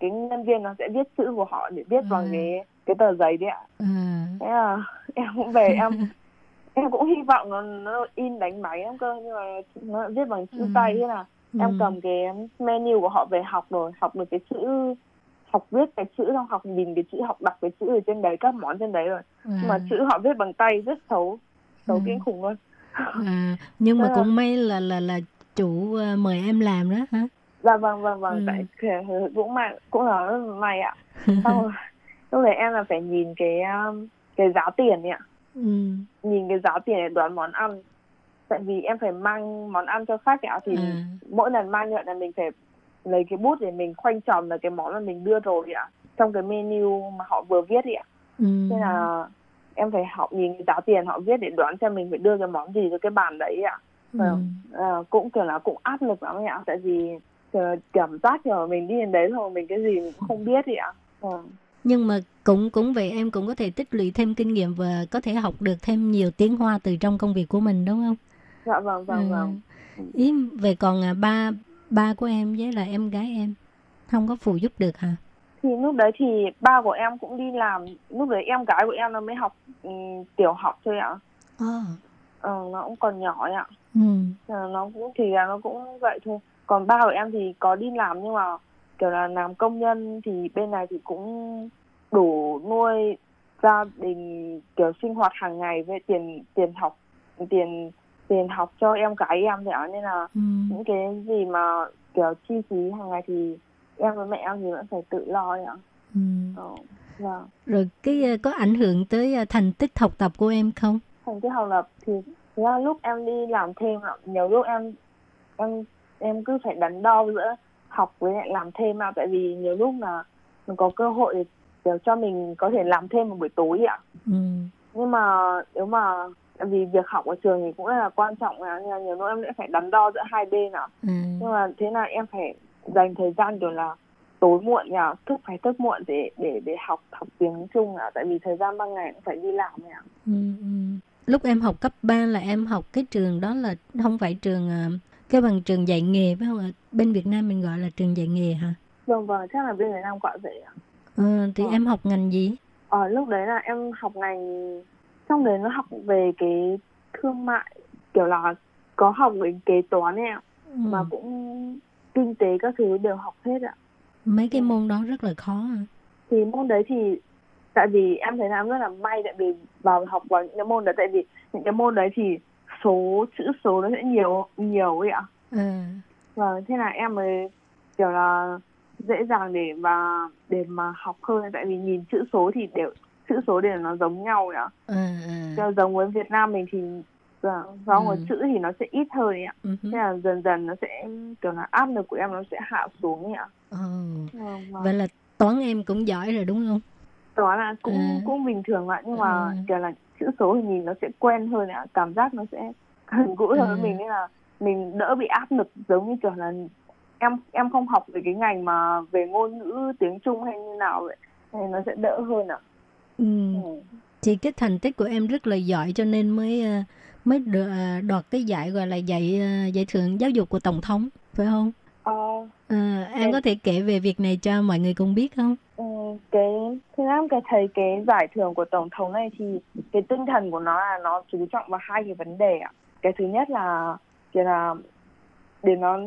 cái nhân viên nó sẽ viết chữ của họ để viết bằng À. cái cái tờ giấy đấy ạ À. thế là em cũng về em (laughs) em cũng hy vọng nó nó in đánh máy lắm cơ nhưng mà nó viết bằng chữ Ừ. tay thế là Ừ. em cầm cái menu của họ về học rồi học được cái chữ học viết cái chữ xong học nhìn cái chữ học đọc cái chữ ở trên đấy các món trên đấy rồi nhưng mà À. chữ họ viết bằng tay rất xấu xấu Ừ. kinh khủng luôn À, nhưng mà cũng may là là là chủ ờ, mời em làm đó hả? dạ vâng vâng vâng Ừ. tại cũng may cũng là may ạ (laughs) xong lúc đấy em là phải nhìn cái um, cái giá tiền ấy ạ ừ. nhìn cái giá tiền để đoán món ăn tại vì em phải mang món ăn cho khách ạ thì À. mỗi lần mang như vậy là mình phải lấy cái bút để mình khoanh tròn là cái món mà mình đưa rồi ạ trong cái menu mà họ vừa viết ạ Ừ. nên là em phải học nhìn cái giá tiền họ viết để đoán xem mình phải đưa cái món gì cho cái bàn đấy ạ Ừ. Vâng. Ờ, cũng kiểu là cũng áp lực lắm ạ tại vì cảm giác kiểu mình đi đến đấy rồi mình cái gì mình cũng không biết ạ Vâng. Nhưng mà cũng cũng vậy em cũng có thể tích lũy thêm kinh nghiệm và có thể học được thêm nhiều tiếng Hoa từ trong công việc của mình đúng không? dạ vâng vâng Ừ. vâng Ý về còn à, ba ba của em với là em gái em không có phụ giúp được hả? thì lúc đấy thì ba của em cũng đi làm lúc đấy em gái của em nó mới học ừ, tiểu học thôi ạ À. ờ, nó cũng còn nhỏ ạ Ừ. Ờ, nó cũng thì nó cũng vậy thôi còn ba của em thì có đi làm nhưng mà kiểu là làm công nhân thì bên này thì cũng đủ nuôi gia đình kiểu sinh hoạt hàng ngày với tiền tiền học tiền tiền học cho em gái em ạ nên là Ừ. những cái gì mà kiểu chi phí hàng ngày thì em với mẹ em thì vẫn phải tự lo ạ Ừ. ờ, vâng Rồi cái à, có ảnh hưởng tới à, thành tích học tập của em không? thành tích học tập thì ra lúc em đi làm thêm nhiều lúc em em em cứ phải đắn đo giữa học với lại làm thêm ạ tại vì nhiều lúc là mình có cơ hội để cho mình có thể làm thêm một buổi tối ạ Ừ. nhưng mà nếu mà tại vì việc học ở trường thì cũng rất là quan trọng ạ nên là nhiều lúc em sẽ phải đắn đo giữa hai bên ạ Ừ. nhưng mà thế là em phải dành thời gian kiểu là tối muộn nhỉ thức phải thức muộn để để để học học tiếng Trung ạ tại vì thời gian ban ngày cũng phải đi làm ạ Ừ. Ừ. Lúc em học cấp 3 là em học cái trường đó là không phải trường à, cái bằng trường dạy nghề phải không ạ? Bên Việt Nam mình gọi là trường dạy nghề hả? vâng vâng chắc là bên Việt Nam gọi vậy ạ Ờ, thì Ờ. em học ngành gì? Ờ, lúc đấy là em học ngành trong đấy nó học về cái thương mại kiểu là có học về kế toán ấy ạ Ừ. mà cũng kinh tế các thứ đều học hết ạ Mấy cái môn đó rất là khó à. thì môn đấy thì tại vì em thấy là em rất là may tại vì vào học vào những cái môn đấy tại vì những cái môn đấy thì số chữ số nó sẽ nhiều nhiều ấy ạ Ờ. vâng thế là em mới kiểu là dễ dàng để mà để mà học hơn tại vì nhìn chữ số thì đều chữ số đều nó giống nhau ạ ờ. Cho giống với Việt Nam mình thì dạ, do một Ừ. chữ thì nó sẽ ít hơn ấy ạ. Ừ. Thế là dần dần nó sẽ kiểu là áp lực của em nó sẽ hạ xuống ấy ạ. Ờ. Vâng, vâng. Vậy là toán em cũng giỏi rồi đúng không? Đó là cũng Ừ. cũng bình thường ạ nhưng mà Ừ. kiểu là chữ số thì nhìn nó sẽ quen hơn ạ, cảm giác nó sẽ gần gũi hơn với Ừ. mình nên là mình đỡ bị áp lực giống như kiểu là em em không học về cái ngành mà về ngôn ngữ tiếng Trung hay như nào vậy nên nó sẽ đỡ hơn ạ. Ừ. Ừ. Thì cái thành tích của em rất là giỏi cho nên mới ờ, mới ờ, đoạt cái giải gọi là giải ờ, giải thưởng giáo dục của tổng thống phải không? Ờ, Ờ, em Em- có thể kể về việc này cho mọi người cùng biết không? Cái thứ em cái thấy cái giải thưởng của tổng thống này thì cái tinh thần của nó là nó chú trọng vào hai cái vấn đề ạ cái thứ nhất là kiểu là để nó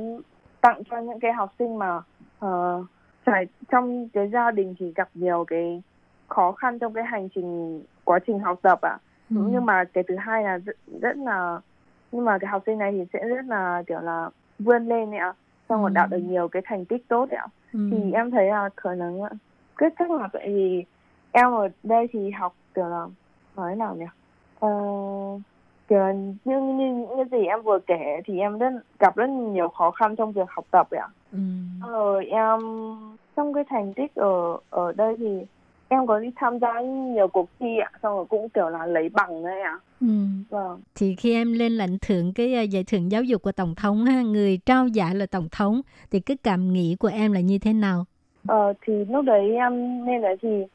tặng cho những cái học sinh mà ờ, phải trong cái gia đình thì gặp nhiều cái khó khăn trong cái hành trình quá trình học tập ạ Ừ. nhưng mà cái thứ hai là rất, rất là nhưng mà cái học sinh này thì sẽ rất là kiểu là vươn lên ạ xong rồi Ừ. đạt được nhiều cái thành tích tốt ạ Ừ. thì em thấy là khả năng cái chắc là tại vì em ở đây thì học kiểu là nói nào nhỉ ờ, kiểu là như, như những cái gì em vừa kể thì em rất gặp rất nhiều khó khăn trong việc học tập ạ Ừ. rồi em trong cái thành tích ở ở đây thì em có đi tham gia nhiều cuộc thi ạ xong rồi cũng kiểu là lấy bằng đấy ạ Ừ. vâng Thì khi em lên lãnh thưởng cái ờ, giải thưởng giáo dục của tổng thống ha, người trao giải là tổng thống thì cái cảm nghĩ của em là như thế nào? Ờ, thì lúc đấy em nên đấy thì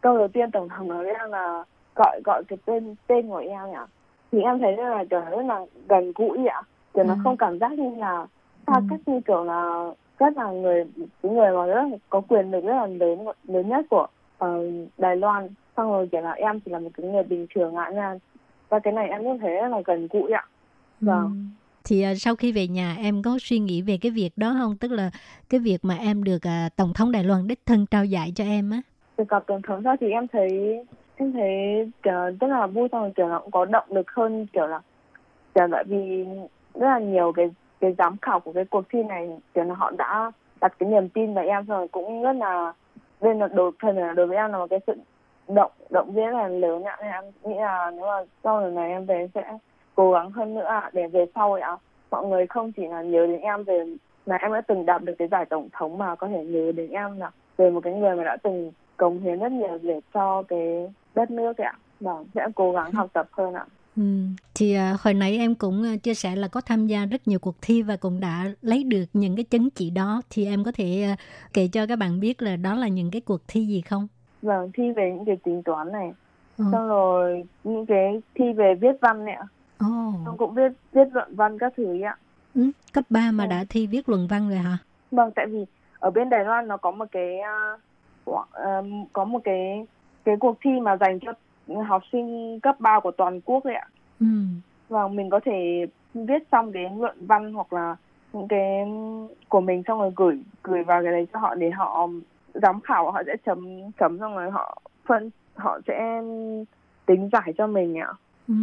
câu đầu tiên tổng thống nói với em là gọi gọi cái tên tên của em ạ thì em thấy rất là kiểu rất là gần gũi ạ kiểu nó Ừ. không cảm giác như là xa Ừ. cách như kiểu là rất là người cái người mà rất là có quyền lực rất là lớn lớn nhất của ờ, Đài Loan xong rồi kiểu là em chỉ là một cái người bình thường ạ nha và cái này em cũng thấy rất là gần gũi ạ Vâng. Ừ. Thì à, sau khi về nhà em có suy nghĩ về cái việc đó không? Tức là cái việc mà em được à, tổng thống Đài Loan đích thân trao giải cho em á. từ gặp tổng thống ra thì em thấy em thấy, kiểu, rất là vui xong rồi, kiểu là cũng có động lực hơn, kiểu là, kiểu, tại vì rất là nhiều cái cái giám khảo của cái cuộc thi này, kiểu là họ đã đặt cái niềm tin vào em rồi, cũng rất là nên là đối phần là đối với em là một cái sự động động viên là lớn ạ em nghĩ là nếu mà sau lần này em về sẽ cố gắng hơn nữa ạ để về sau ạ mọi người không chỉ là nhớ đến em về là em đã từng đạt được cái giải tổng thống mà có thể nhớ đến em là về một cái người mà đã từng cống hiến rất nhiều để cho cái đất nước ạ vâng sẽ cố gắng học tập hơn ạ Ừ. Thì à, hồi nãy em cũng à, chia sẻ là có tham gia rất nhiều cuộc thi và cũng đã lấy được những cái chứng chỉ đó thì em có thể à, kể cho các bạn biết là đó là những cái cuộc thi gì không? vâng thi về những cái tính toán này Ừ. xong rồi những cái thi về viết văn này ạ Xong cũng viết viết luận văn các thứ ấy ạ ừ, cấp 3 mà Ừ. đã thi viết luận văn rồi hả? Vâng, tại vì ở bên Đài Loan nó có một cái à, có một cái cái cuộc thi mà dành cho học sinh cấp 3 của toàn quốc ấy ạ. Ừ. Và mình có thể viết xong cái luận văn hoặc là những cái của mình xong rồi gửi gửi vào cái đấy cho họ để họ giám khảo họ sẽ chấm chấm xong rồi họ phân họ sẽ tính giải cho mình ạ. Ừ.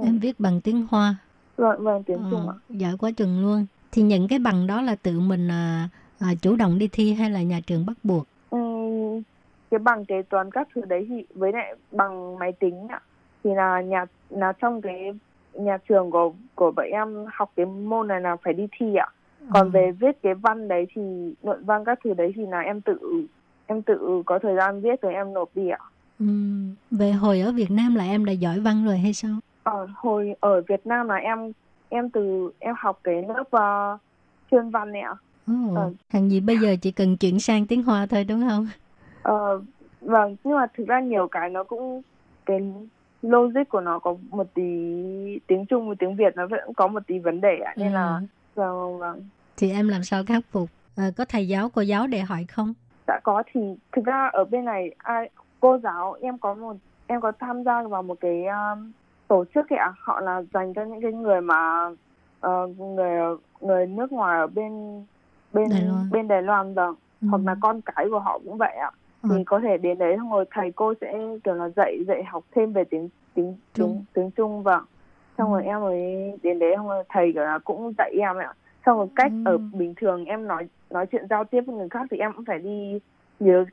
Ừ. Em viết bằng tiếng Hoa. Vâng, vâng tiếng Trung Ờ, ạ. giỏi quá chừng luôn. Thì những cái bằng đó là tự mình à, à, chủ động đi thi hay là nhà trường bắt buộc? Ừm, cái bằng kế toán các thứ đấy thì với lại bằng máy tính ạ thì là nhà là trong cái nhà trường của của bọn em học cái môn này là phải đi thi ạ còn Ừ. về viết cái văn đấy thì luận văn các thứ đấy thì là em tự em tự có thời gian viết rồi em nộp đi ạ Ừ. Về hồi ở Việt Nam là em đã giỏi văn rồi hay sao? Ở hồi ở Việt Nam là em em từ em học cái lớp uh, chuyên văn này ạ Ồ, Ờ. hàng gì bây giờ chỉ cần chuyển sang tiếng Hoa thôi đúng không? Ờ, vâng, nhưng mà thực ra nhiều cái nó cũng cái logic của nó có một tí tiếng Trung và tiếng Việt nó vẫn có một tí vấn đề ạ nên là Ừ. vâng vâng Thì em làm sao khắc phục? À, có thầy giáo cô giáo để hỏi không? đã có thì thực ra ở bên này ai cô giáo em có một em có tham gia vào một cái um, tổ chức ấy ạ họ là dành cho những cái người mà ờ, người người nước ngoài ở bên bên Đài Loan. bên Đài Loan vâng Ừ. hoặc là con cái của họ cũng vậy ạ Ờ. thì có thể đến đấy rồi thầy cô sẽ kiểu là dạy dạy học thêm về tiếng tiếng Trung. tiếng tiếng Trung vâng xong rồi Ừ. em mới đến đấy xong rồi thầy kiểu là cũng dạy em ạ xong rồi cách Ừ. ở bình thường em nói nói chuyện giao tiếp với người khác thì em cũng phải đi nhớ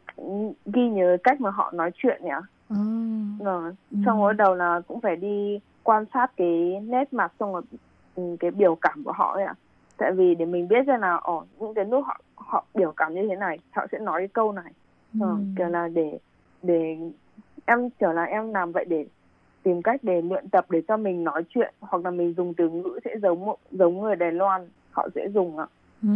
ghi nhớ cách mà họ nói chuyện nhỉ Ồ. rồi Ừ. xong rồi đầu là cũng phải đi quan sát cái nét mặt xong rồi ừ, cái biểu cảm của họ ấy ạ tại vì để mình biết ra là ồ những cái lúc họ họ biểu cảm như thế này họ sẽ nói cái câu này Ờ, Ừ. kiểu là để để em kiểu là em làm vậy để tìm cách để luyện tập để cho mình nói chuyện hoặc là mình dùng từ ngữ sẽ giống giống người Đài Loan họ sẽ dùng ạ Ừ.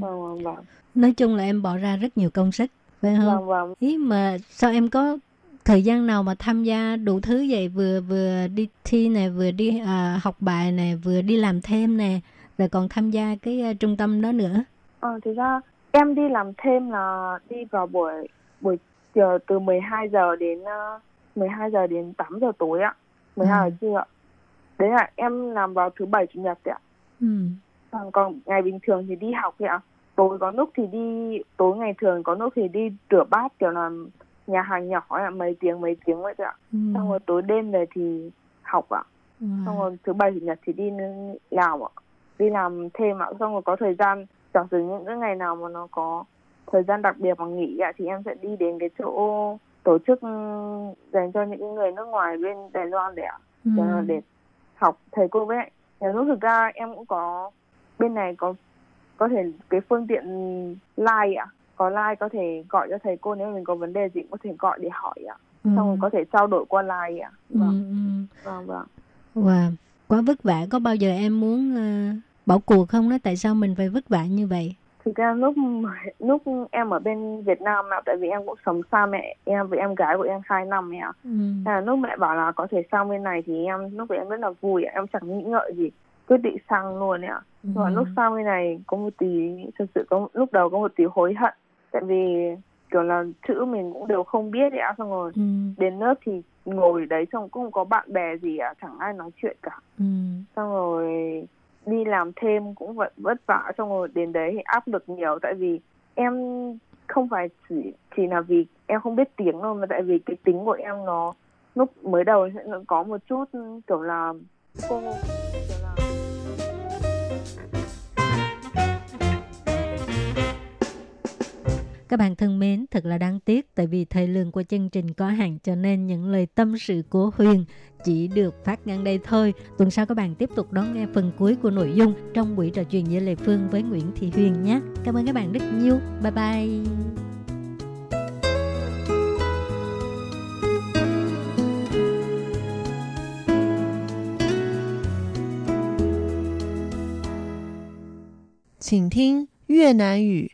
vâng vâng Nói chung là em bỏ ra rất nhiều công sức, phải không? vâng vâng Ý mà sao em có thời gian nào mà tham gia đủ thứ vậy vừa vừa đi thi này vừa đi à, học bài này vừa đi làm thêm nè rồi còn tham gia cái à, trung tâm đó nữa Ờ, thực ra em đi làm thêm là đi vào buổi buổi chiều từ 12 giờ đến uh, 12 giờ đến 8 giờ tối ạ. 12 Ừ. giờ trưa ạ. Đấy là em làm vào thứ bảy chủ nhật ạ. ừ. Còn, còn ngày bình thường thì đi học ạ. Tối có lúc thì đi tối ngày thường có lúc thì đi rửa bát kiểu là nhà hàng nhỏ ạ, mấy tiếng mấy tiếng vậy thôi ạ. Ừ. Xong rồi tối đêm về thì học ạ. Ừ. xong rồi thứ bảy chủ nhật thì đi làm ạ đi làm thêm ạ xong rồi có thời gian giả sử những cái ngày nào mà nó có thời gian đặc biệt mà nghỉ ạ thì em sẽ đi đến cái chỗ tổ chức ừ, dành cho những người nước ngoài bên Đài Loan để ạ Ừ. để, học thầy cô với nhiều lúc thực ra em cũng có bên này có có thể cái phương tiện like ạ có like có thể gọi cho thầy cô nếu mình có vấn đề gì cũng có thể gọi để hỏi ạ Ừ. xong rồi có thể trao đổi qua like ạ Ừ. vâng Ừ. vâng vâng Wow. Quá vất vả có bao giờ em muốn à, bỏ cuộc không đó tại sao mình phải vất vả như vậy thực ra lúc lúc em ở bên Việt Nam ạ tại vì em cũng sống xa mẹ em với em gái của em hai năm ạ ừ. à, lúc mẹ bảo là có thể sang bên này thì em lúc đấy em rất là vui ạ em chẳng nghĩ ngợi gì quyết định sang luôn ạ Ừ. và lúc sang bên này có một tí thực sự có lúc đầu có một tí hối hận tại vì kiểu là chữ mình cũng đều không biết ạ xong rồi Ừ. đến lớp thì ngồi đấy xong cũng không có bạn bè gì ạ chẳng ai nói chuyện cả Ừ. xong rồi đi làm thêm cũng vẫn vất vả xong rồi đến đấy thì áp lực nhiều tại vì em không phải chỉ chỉ là vì em không biết tiếng đâu mà tại vì cái tính của em nó lúc mới đầu sẽ có một chút kiểu là cô Các bạn thân mến, thật là đáng tiếc tại vì thời lượng của chương trình có hạn cho nên những lời tâm sự của Huyền chỉ được phát ngắn đây thôi. Tuần sau các bạn tiếp tục đón nghe phần cuối của nội dung trong buổi trò chuyện giữa Lê Phương với Nguyễn Thị Huyền nhé. Cảm ơn các bạn rất nhiều. Bye bye. 请听越南语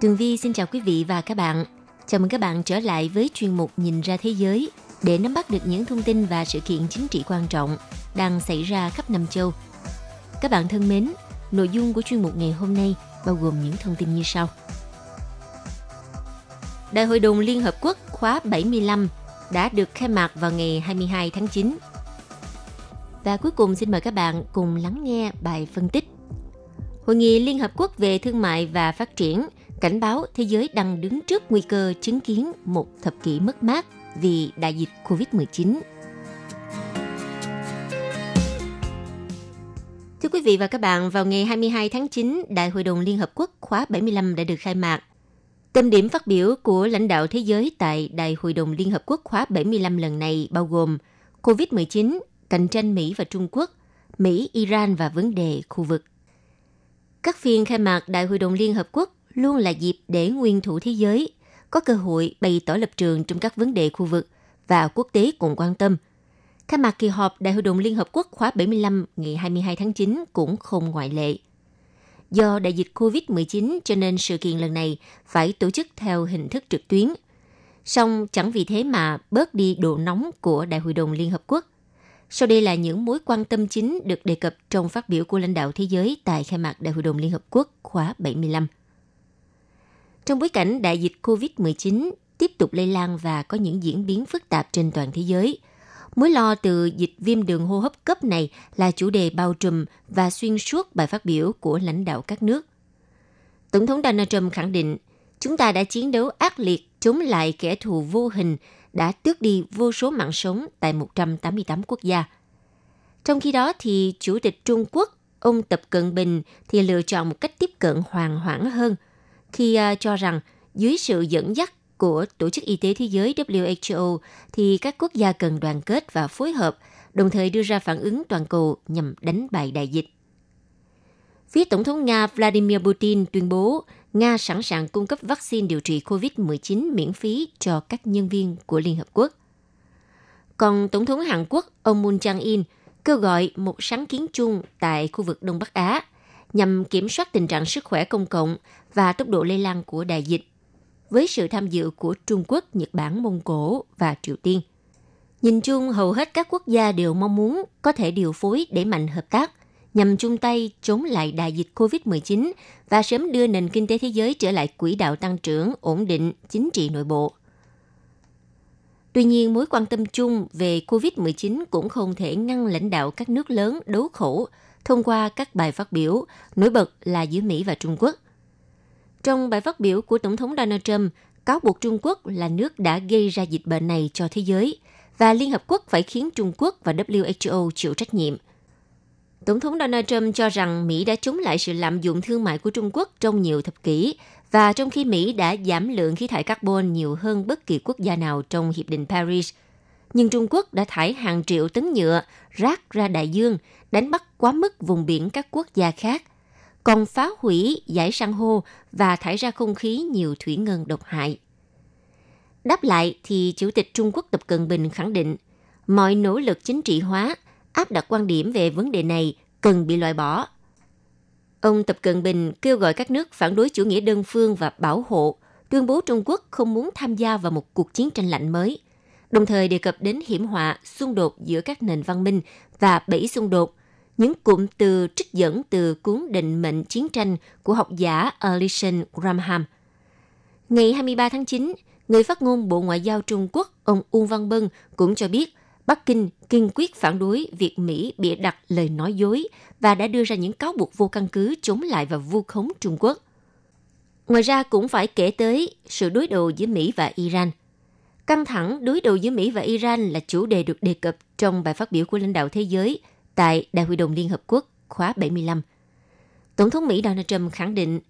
Tường Vi xin chào quý vị và các bạn. Chào mừng các bạn trở lại với chuyên mục Nhìn ra thế giới để nắm bắt được những thông tin và sự kiện chính trị quan trọng đang xảy ra khắp năm châu. Các bạn thân mến, nội dung của chuyên mục ngày hôm nay bao gồm những thông tin như sau. Đại hội đồng Liên Hợp Quốc khóa 75 đã được khai mạc vào ngày 22 tháng 9. Và cuối cùng xin mời các bạn cùng lắng nghe bài phân tích. Hội nghị Liên Hợp Quốc về Thương mại và Phát triển cảnh báo thế giới đang đứng trước nguy cơ chứng kiến một thập kỷ mất mát vì đại dịch COVID-19. Thưa quý vị và các bạn, vào ngày 22 tháng 9, Đại hội đồng Liên Hợp Quốc khóa 75 đã được khai mạc. Tâm điểm phát biểu của lãnh đạo thế giới tại Đại hội đồng Liên Hợp Quốc khóa 75 lần này bao gồm COVID-19, cạnh tranh Mỹ và Trung Quốc, Mỹ, Iran và vấn đề khu vực. Các phiên khai mạc Đại hội đồng Liên Hợp Quốc luôn là dịp để nguyên thủ thế giới, có cơ hội bày tỏ lập trường trong các vấn đề khu vực và quốc tế cùng quan tâm. Khai mạc kỳ họp, Đại hội đồng Liên Hợp Quốc khóa 75 ngày 22 tháng 9 cũng không ngoại lệ. Do đại dịch COVID-19 cho nên sự kiện lần này phải tổ chức theo hình thức trực tuyến. Song chẳng vì thế mà bớt đi độ nóng của Đại hội đồng Liên Hợp Quốc. Sau đây là những mối quan tâm chính được đề cập trong phát biểu của lãnh đạo thế giới tại khai mạc Đại hội đồng Liên Hợp Quốc khóa 75. Trong bối cảnh đại dịch COVID-19 tiếp tục lây lan và có những diễn biến phức tạp trên toàn thế giới, mối lo từ dịch viêm đường hô hấp cấp này là chủ đề bao trùm và xuyên suốt bài phát biểu của lãnh đạo các nước. Tổng thống Donald Trump khẳng định, chúng ta đã chiến đấu ác liệt chống lại kẻ thù vô hình đã tước đi vô số mạng sống tại 188 quốc gia. Trong khi đó thì Chủ tịch Trung Quốc, ông Tập Cận Bình thì lựa chọn một cách tiếp cận hoàn hoãn hơn – khi à, cho rằng dưới sự dẫn dắt của Tổ chức Y tế Thế giới WHO thì các quốc gia cần đoàn kết và phối hợp, đồng thời đưa ra phản ứng toàn cầu nhằm đánh bại đại dịch. Phía Tổng thống Nga Vladimir Putin tuyên bố Nga sẵn sàng cung cấp vaccine điều trị COVID-19 miễn phí cho các nhân viên của Liên Hợp Quốc. Còn Tổng thống Hàn Quốc ông Moon Jae-in kêu gọi một sáng kiến chung tại khu vực Đông Bắc Á nhằm kiểm soát tình trạng sức khỏe công cộng và tốc độ lây lan của đại dịch, với sự tham dự của Trung Quốc, Nhật Bản, Mông Cổ và Triều Tiên. Nhìn chung, hầu hết các quốc gia đều mong muốn có thể điều phối để mạnh hợp tác nhằm chung tay chống lại đại dịch COVID-19 và sớm đưa nền kinh tế thế giới trở lại quỹ đạo tăng trưởng, ổn định, chính trị nội bộ. Tuy nhiên, mối quan tâm chung về COVID-19 cũng không thể ngăn lãnh đạo các nước lớn đấu khổ thông qua các bài phát biểu, nổi bật là giữa Mỹ và Trung Quốc. Trong bài phát biểu của Tổng thống Donald Trump, cáo buộc Trung Quốc là nước đã gây ra dịch bệnh này cho thế giới và Liên Hợp Quốc phải khiến Trung Quốc và WHO chịu trách nhiệm. Tổng thống Donald Trump cho rằng Mỹ đã chống lại sự lạm dụng thương mại của Trung Quốc trong nhiều thập kỷ và trong khi Mỹ đã giảm lượng khí thải carbon nhiều hơn bất kỳ quốc gia nào trong Hiệp định Paris. Nhưng Trung Quốc đã thải hàng triệu tấn nhựa rác ra đại dương đánh bắt quá mức vùng biển các quốc gia khác, còn phá hủy giải san hô và thải ra không khí nhiều thủy ngân độc hại. Đáp lại thì Chủ tịch Trung Quốc Tập Cận Bình khẳng định mọi nỗ lực chính trị hóa áp đặt quan điểm về vấn đề này cần bị loại bỏ. Ông Tập Cận Bình kêu gọi các nước phản đối chủ nghĩa đơn phương và bảo hộ, tuyên bố Trung Quốc không muốn tham gia vào một cuộc chiến tranh lạnh mới, đồng thời đề cập đến hiểm họa xung đột giữa các nền văn minh và bẫy xung đột những cụm từ trích dẫn từ cuốn định mệnh chiến tranh của học giả Alison Graham Ngày 23 tháng 9, người phát ngôn Bộ Ngoại giao Trung Quốc ông Uông Văn Bân cũng cho biết Bắc Kinh kiên quyết phản đối việc Mỹ bịa đặt lời nói dối và đã đưa ra những cáo buộc vô căn cứ chống lại và vu khống Trung Quốc. Ngoài ra cũng phải kể tới sự đối đầu giữa Mỹ và Iran. Căng thẳng đối đầu giữa Mỹ và Iran là chủ đề được đề cập trong bài phát biểu của lãnh đạo thế giới tại Đại hội đồng Liên Hợp Quốc khóa 75. Tổng thống Mỹ Donald Trump khẳng định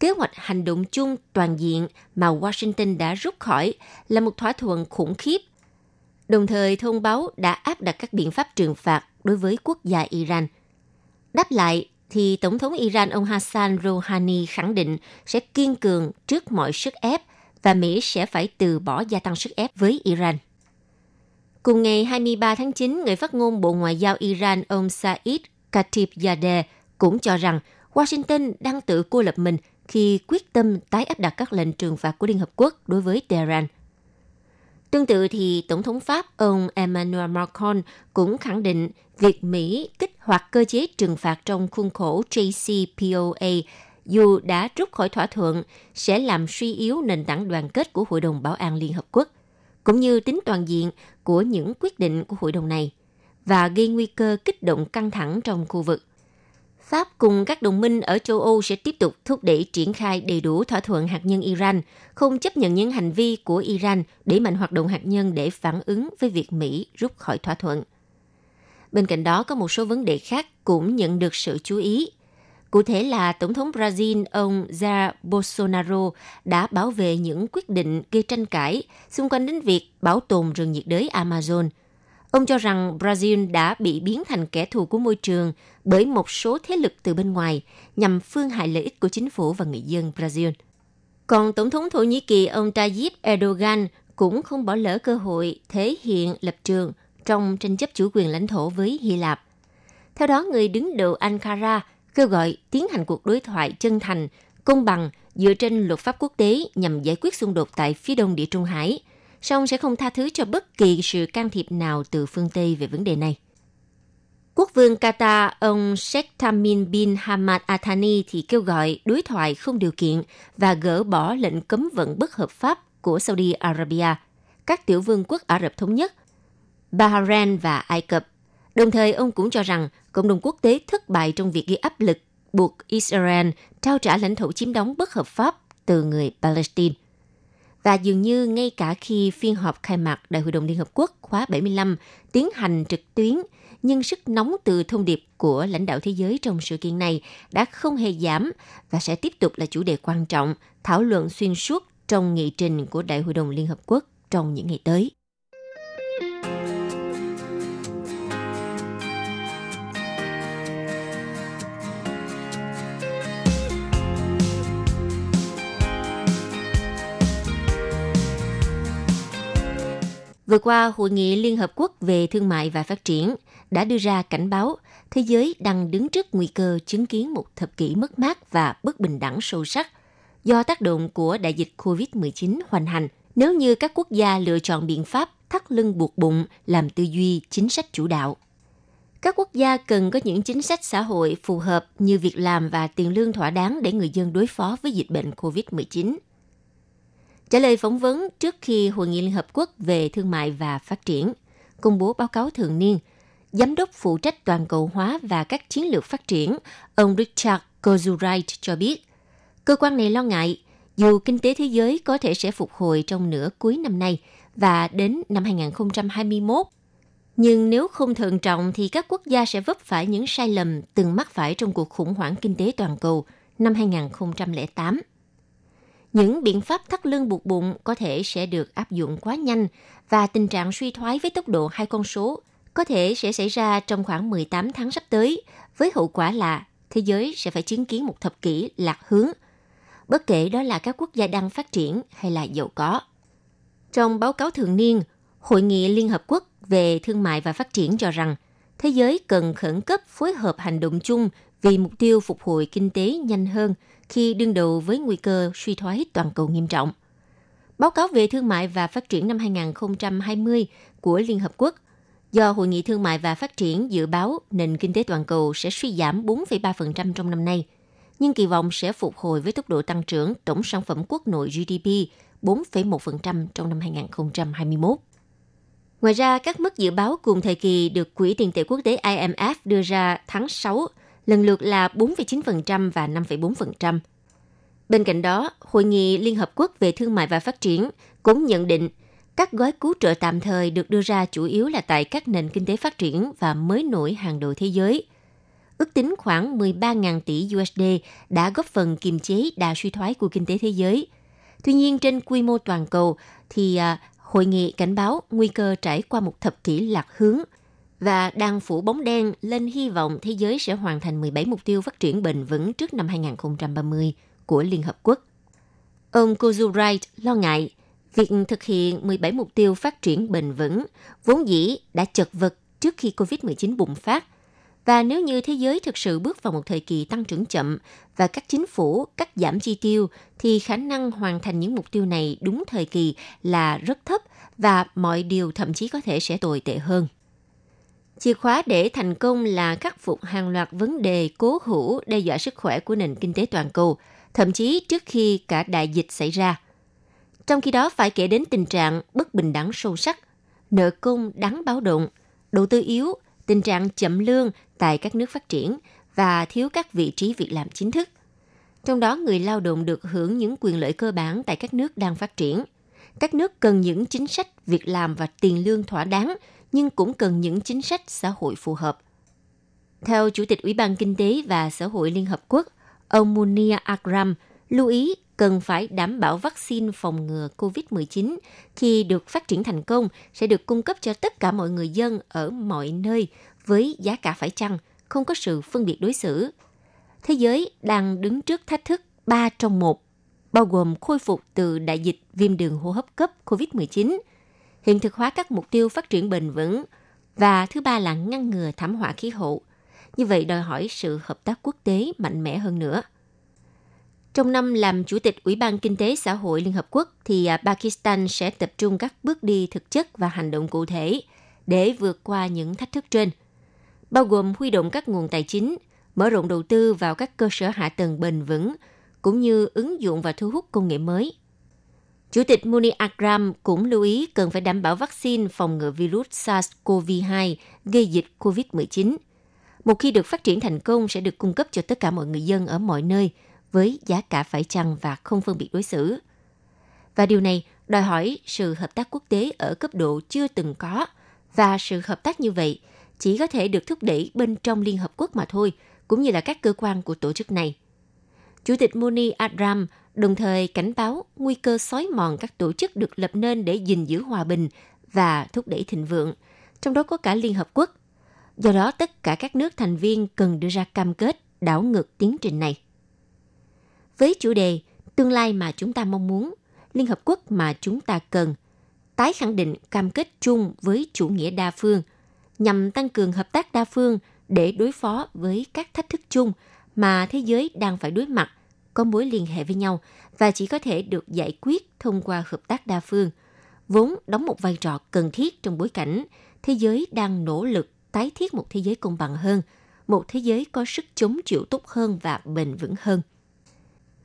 kế hoạch hành động chung toàn diện mà Washington đã rút khỏi là một thỏa thuận khủng khiếp, đồng thời thông báo đã áp đặt các biện pháp trừng phạt đối với quốc gia Iran. Đáp lại, thì Tổng thống Iran ông Hassan Rouhani khẳng định sẽ kiên cường trước mọi sức ép và Mỹ sẽ phải từ bỏ gia tăng sức ép với Iran. Cùng ngày 23 tháng 9, người phát ngôn Bộ Ngoại giao Iran ông Said Khatibzadeh cũng cho rằng Washington đang tự cô lập mình khi quyết tâm tái áp đặt các lệnh trừng phạt của Liên Hợp Quốc đối với Tehran. Tương tự thì Tổng thống Pháp ông Emmanuel Macron cũng khẳng định việc Mỹ kích hoạt cơ chế trừng phạt trong khuôn khổ JCPOA dù đã rút khỏi thỏa thuận sẽ làm suy yếu nền tảng đoàn kết của Hội đồng Bảo an Liên Hợp Quốc, cũng như tính toàn diện của những quyết định của hội đồng này và gây nguy cơ kích động căng thẳng trong khu vực. Pháp cùng các đồng minh ở châu Âu sẽ tiếp tục thúc đẩy triển khai đầy đủ thỏa thuận hạt nhân Iran, không chấp nhận những hành vi của Iran để mạnh hoạt động hạt nhân để phản ứng với việc Mỹ rút khỏi thỏa thuận. Bên cạnh đó, có một số vấn đề khác cũng nhận được sự chú ý. Cụ thể là Tổng thống Brazil ông Jair Bolsonaro đã bảo vệ những quyết định gây tranh cãi xung quanh đến việc bảo tồn rừng nhiệt đới Amazon – Ông cho rằng Brazil đã bị biến thành kẻ thù của môi trường bởi một số thế lực từ bên ngoài nhằm phương hại lợi ích của chính phủ và người dân Brazil. Còn Tổng thống Thổ Nhĩ Kỳ ông Tayyip Erdogan cũng không bỏ lỡ cơ hội thể hiện lập trường trong tranh chấp chủ quyền lãnh thổ với Hy Lạp. Theo đó, người đứng đầu Ankara kêu gọi tiến hành cuộc đối thoại chân thành, công bằng dựa trên luật pháp quốc tế nhằm giải quyết xung đột tại phía đông địa Trung Hải – song sẽ không tha thứ cho bất kỳ sự can thiệp nào từ phương Tây về vấn đề này. Quốc vương Qatar ông Sheikh Tamim bin Hamad Al Thani thì kêu gọi đối thoại không điều kiện và gỡ bỏ lệnh cấm vận bất hợp pháp của Saudi Arabia, các tiểu vương quốc Ả Rập Thống Nhất, Bahrain và Ai Cập. Đồng thời, ông cũng cho rằng cộng đồng quốc tế thất bại trong việc gây áp lực buộc Israel trao trả lãnh thổ chiếm đóng bất hợp pháp từ người Palestine. Và dường như ngay cả khi phiên họp khai mạc Đại hội đồng Liên Hợp Quốc khóa 75 tiến hành trực tuyến, nhưng sức nóng từ thông điệp của lãnh đạo thế giới trong sự kiện này đã không hề giảm và sẽ tiếp tục là chủ đề quan trọng, thảo luận xuyên suốt trong nghị trình của Đại hội đồng Liên Hợp Quốc trong những ngày tới. Vừa qua, Hội nghị Liên Hợp Quốc về Thương mại và Phát triển đã đưa ra cảnh báo thế giới đang đứng trước nguy cơ chứng kiến một thập kỷ mất mát và bất bình đẳng sâu sắc do tác động của đại dịch COVID-19 hoành hành nếu như các quốc gia lựa chọn biện pháp thắt lưng buộc bụng làm tư duy chính sách chủ đạo. Các quốc gia cần có những chính sách xã hội phù hợp như việc làm và tiền lương thỏa đáng để người dân đối phó với dịch bệnh COVID-19 Trả lời phỏng vấn trước khi Hội nghị Liên Hợp Quốc về Thương mại và Phát triển công bố báo cáo thường niên, Giám đốc phụ trách toàn cầu hóa và các chiến lược phát triển, ông Richard Kozuright cho biết, cơ quan này lo ngại dù kinh tế thế giới có thể sẽ phục hồi trong nửa cuối năm nay và đến năm 2021, nhưng nếu không thận trọng thì các quốc gia sẽ vấp phải những sai lầm từng mắc phải trong cuộc khủng hoảng kinh tế toàn cầu năm 2008. Những biện pháp thắt lưng buộc bụng có thể sẽ được áp dụng quá nhanh và tình trạng suy thoái với tốc độ hai con số có thể sẽ xảy ra trong khoảng 18 tháng sắp tới, với hậu quả là thế giới sẽ phải chứng kiến một thập kỷ lạc hướng, bất kể đó là các quốc gia đang phát triển hay là giàu có. Trong báo cáo thường niên, Hội nghị Liên Hợp Quốc về Thương mại và Phát triển cho rằng thế giới cần khẩn cấp phối hợp hành động chung vì mục tiêu phục hồi kinh tế nhanh hơn – khi đương đầu với nguy cơ suy thoái toàn cầu nghiêm trọng. Báo cáo về thương mại và phát triển năm 2020 của Liên Hợp Quốc Do Hội nghị Thương mại và Phát triển dự báo nền kinh tế toàn cầu sẽ suy giảm 4,3% trong năm nay, nhưng kỳ vọng sẽ phục hồi với tốc độ tăng trưởng tổng sản phẩm quốc nội GDP 4,1% trong năm 2021. Ngoài ra, các mức dự báo cùng thời kỳ được Quỹ tiền tệ quốc tế IMF đưa ra tháng 6 lần lượt là 4,9% và 5,4%. Bên cạnh đó, Hội nghị Liên Hợp Quốc về Thương mại và Phát triển cũng nhận định các gói cứu trợ tạm thời được đưa ra chủ yếu là tại các nền kinh tế phát triển và mới nổi hàng đầu thế giới. Ước tính khoảng 13.000 tỷ USD đã góp phần kiềm chế đà suy thoái của kinh tế thế giới. Tuy nhiên, trên quy mô toàn cầu thì à, hội nghị cảnh báo nguy cơ trải qua một thập kỷ lạc hướng và đang phủ bóng đen lên hy vọng thế giới sẽ hoàn thành 17 mục tiêu phát triển bền vững trước năm 2030 của Liên Hợp Quốc. Ông Kozu Wright lo ngại việc thực hiện 17 mục tiêu phát triển bền vững vốn dĩ đã chật vật trước khi COVID-19 bùng phát. Và nếu như thế giới thực sự bước vào một thời kỳ tăng trưởng chậm và các chính phủ cắt giảm chi tiêu, thì khả năng hoàn thành những mục tiêu này đúng thời kỳ là rất thấp và mọi điều thậm chí có thể sẽ tồi tệ hơn. Chìa khóa để thành công là khắc phục hàng loạt vấn đề cố hữu đe dọa sức khỏe của nền kinh tế toàn cầu, thậm chí trước khi cả đại dịch xảy ra. Trong khi đó phải kể đến tình trạng bất bình đẳng sâu sắc, nợ công đáng báo động, đầu tư yếu, tình trạng chậm lương tại các nước phát triển và thiếu các vị trí việc làm chính thức. Trong đó người lao động được hưởng những quyền lợi cơ bản tại các nước đang phát triển. Các nước cần những chính sách việc làm và tiền lương thỏa đáng, nhưng cũng cần những chính sách xã hội phù hợp. Theo Chủ tịch Ủy ban Kinh tế và Xã hội Liên Hợp Quốc, ông Munir Akram lưu ý cần phải đảm bảo vaccine phòng ngừa COVID-19 khi được phát triển thành công sẽ được cung cấp cho tất cả mọi người dân ở mọi nơi với giá cả phải chăng, không có sự phân biệt đối xử. Thế giới đang đứng trước thách thức 3 trong 1, bao gồm khôi phục từ đại dịch viêm đường hô hấp cấp COVID-19, hiện thực hóa các mục tiêu phát triển bền vững và thứ ba là ngăn ngừa thảm họa khí hậu. Như vậy đòi hỏi sự hợp tác quốc tế mạnh mẽ hơn nữa. Trong năm làm Chủ tịch Ủy ban Kinh tế Xã hội Liên Hợp Quốc thì à, Pakistan sẽ tập trung các bước đi thực chất và hành động cụ thể để vượt qua những thách thức trên, bao gồm huy động các nguồn tài chính, mở rộng đầu tư vào các cơ sở hạ tầng bền vững, cũng như ứng dụng và thu hút công nghệ mới. Chủ tịch Muni Akram cũng lưu ý cần phải đảm bảo vaccine phòng ngừa virus SARS-CoV-2 gây dịch COVID-19. Một khi được phát triển thành công sẽ được cung cấp cho tất cả mọi người dân ở mọi nơi – với giá cả phải chăng và không phân biệt đối xử. Và điều này đòi hỏi sự hợp tác quốc tế ở cấp độ chưa từng có và sự hợp tác như vậy chỉ có thể được thúc đẩy bên trong Liên Hợp Quốc mà thôi, cũng như là các cơ quan của tổ chức này. Chủ tịch Muni Adram đồng thời cảnh báo nguy cơ xói mòn các tổ chức được lập nên để gìn giữ hòa bình và thúc đẩy thịnh vượng, trong đó có cả Liên Hợp Quốc. Do đó, tất cả các nước thành viên cần đưa ra cam kết đảo ngược tiến trình này. Với chủ đề Tương lai mà chúng ta mong muốn, Liên Hợp Quốc mà chúng ta cần, tái khẳng định cam kết chung với chủ nghĩa đa phương, nhằm tăng cường hợp tác đa phương để đối phó với các thách thức chung mà thế giới đang phải đối mặt, có mối liên hệ với nhau và chỉ có thể được giải quyết thông qua hợp tác đa phương, vốn đóng một vai trò cần thiết trong bối cảnh thế giới đang nỗ lực tái thiết một thế giới công bằng hơn, một thế giới có sức chống chịu tốt hơn và bền vững hơn.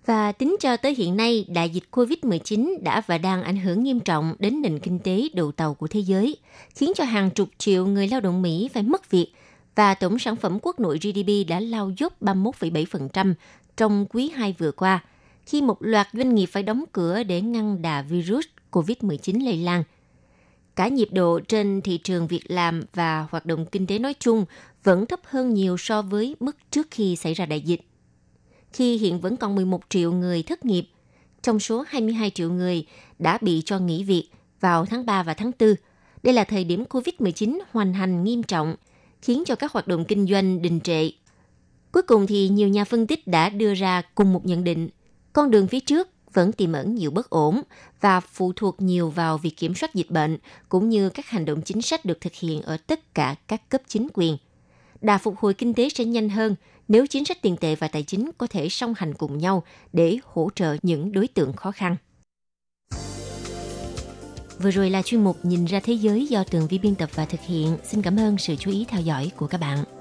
Và tính cho tới hiện nay, đại dịch COVID-19 đã và đang ảnh hưởng nghiêm trọng đến nền kinh tế đầu tàu của thế giới, khiến cho hàng chục triệu người lao động Mỹ phải mất việc và tổng sản phẩm quốc nội GDP đã lao dốc 31,7% trong quý 2 vừa qua, khi một loạt doanh nghiệp phải đóng cửa để ngăn đà virus COVID-19 lây lan. Cả nhịp độ trên thị trường việc làm và hoạt động kinh tế nói chung vẫn thấp hơn nhiều so với mức trước khi xảy ra đại dịch khi hiện vẫn còn 11 triệu người thất nghiệp, trong số 22 triệu người đã bị cho nghỉ việc vào tháng 3 và tháng 4. Đây là thời điểm COVID-19 hoành hành nghiêm trọng, khiến cho các hoạt động kinh doanh đình trệ. Cuối cùng thì nhiều nhà phân tích đã đưa ra cùng một nhận định, con đường phía trước vẫn tiềm ẩn nhiều bất ổn và phụ thuộc nhiều vào việc kiểm soát dịch bệnh cũng như các hành động chính sách được thực hiện ở tất cả các cấp chính quyền. Đà phục hồi kinh tế sẽ nhanh hơn nếu chính sách tiền tệ và tài chính có thể song hành cùng nhau để hỗ trợ những đối tượng khó khăn. Vừa rồi là chuyên mục Nhìn ra thế giới do Tường Vi biên tập và thực hiện. Xin cảm ơn sự chú ý theo dõi của các bạn.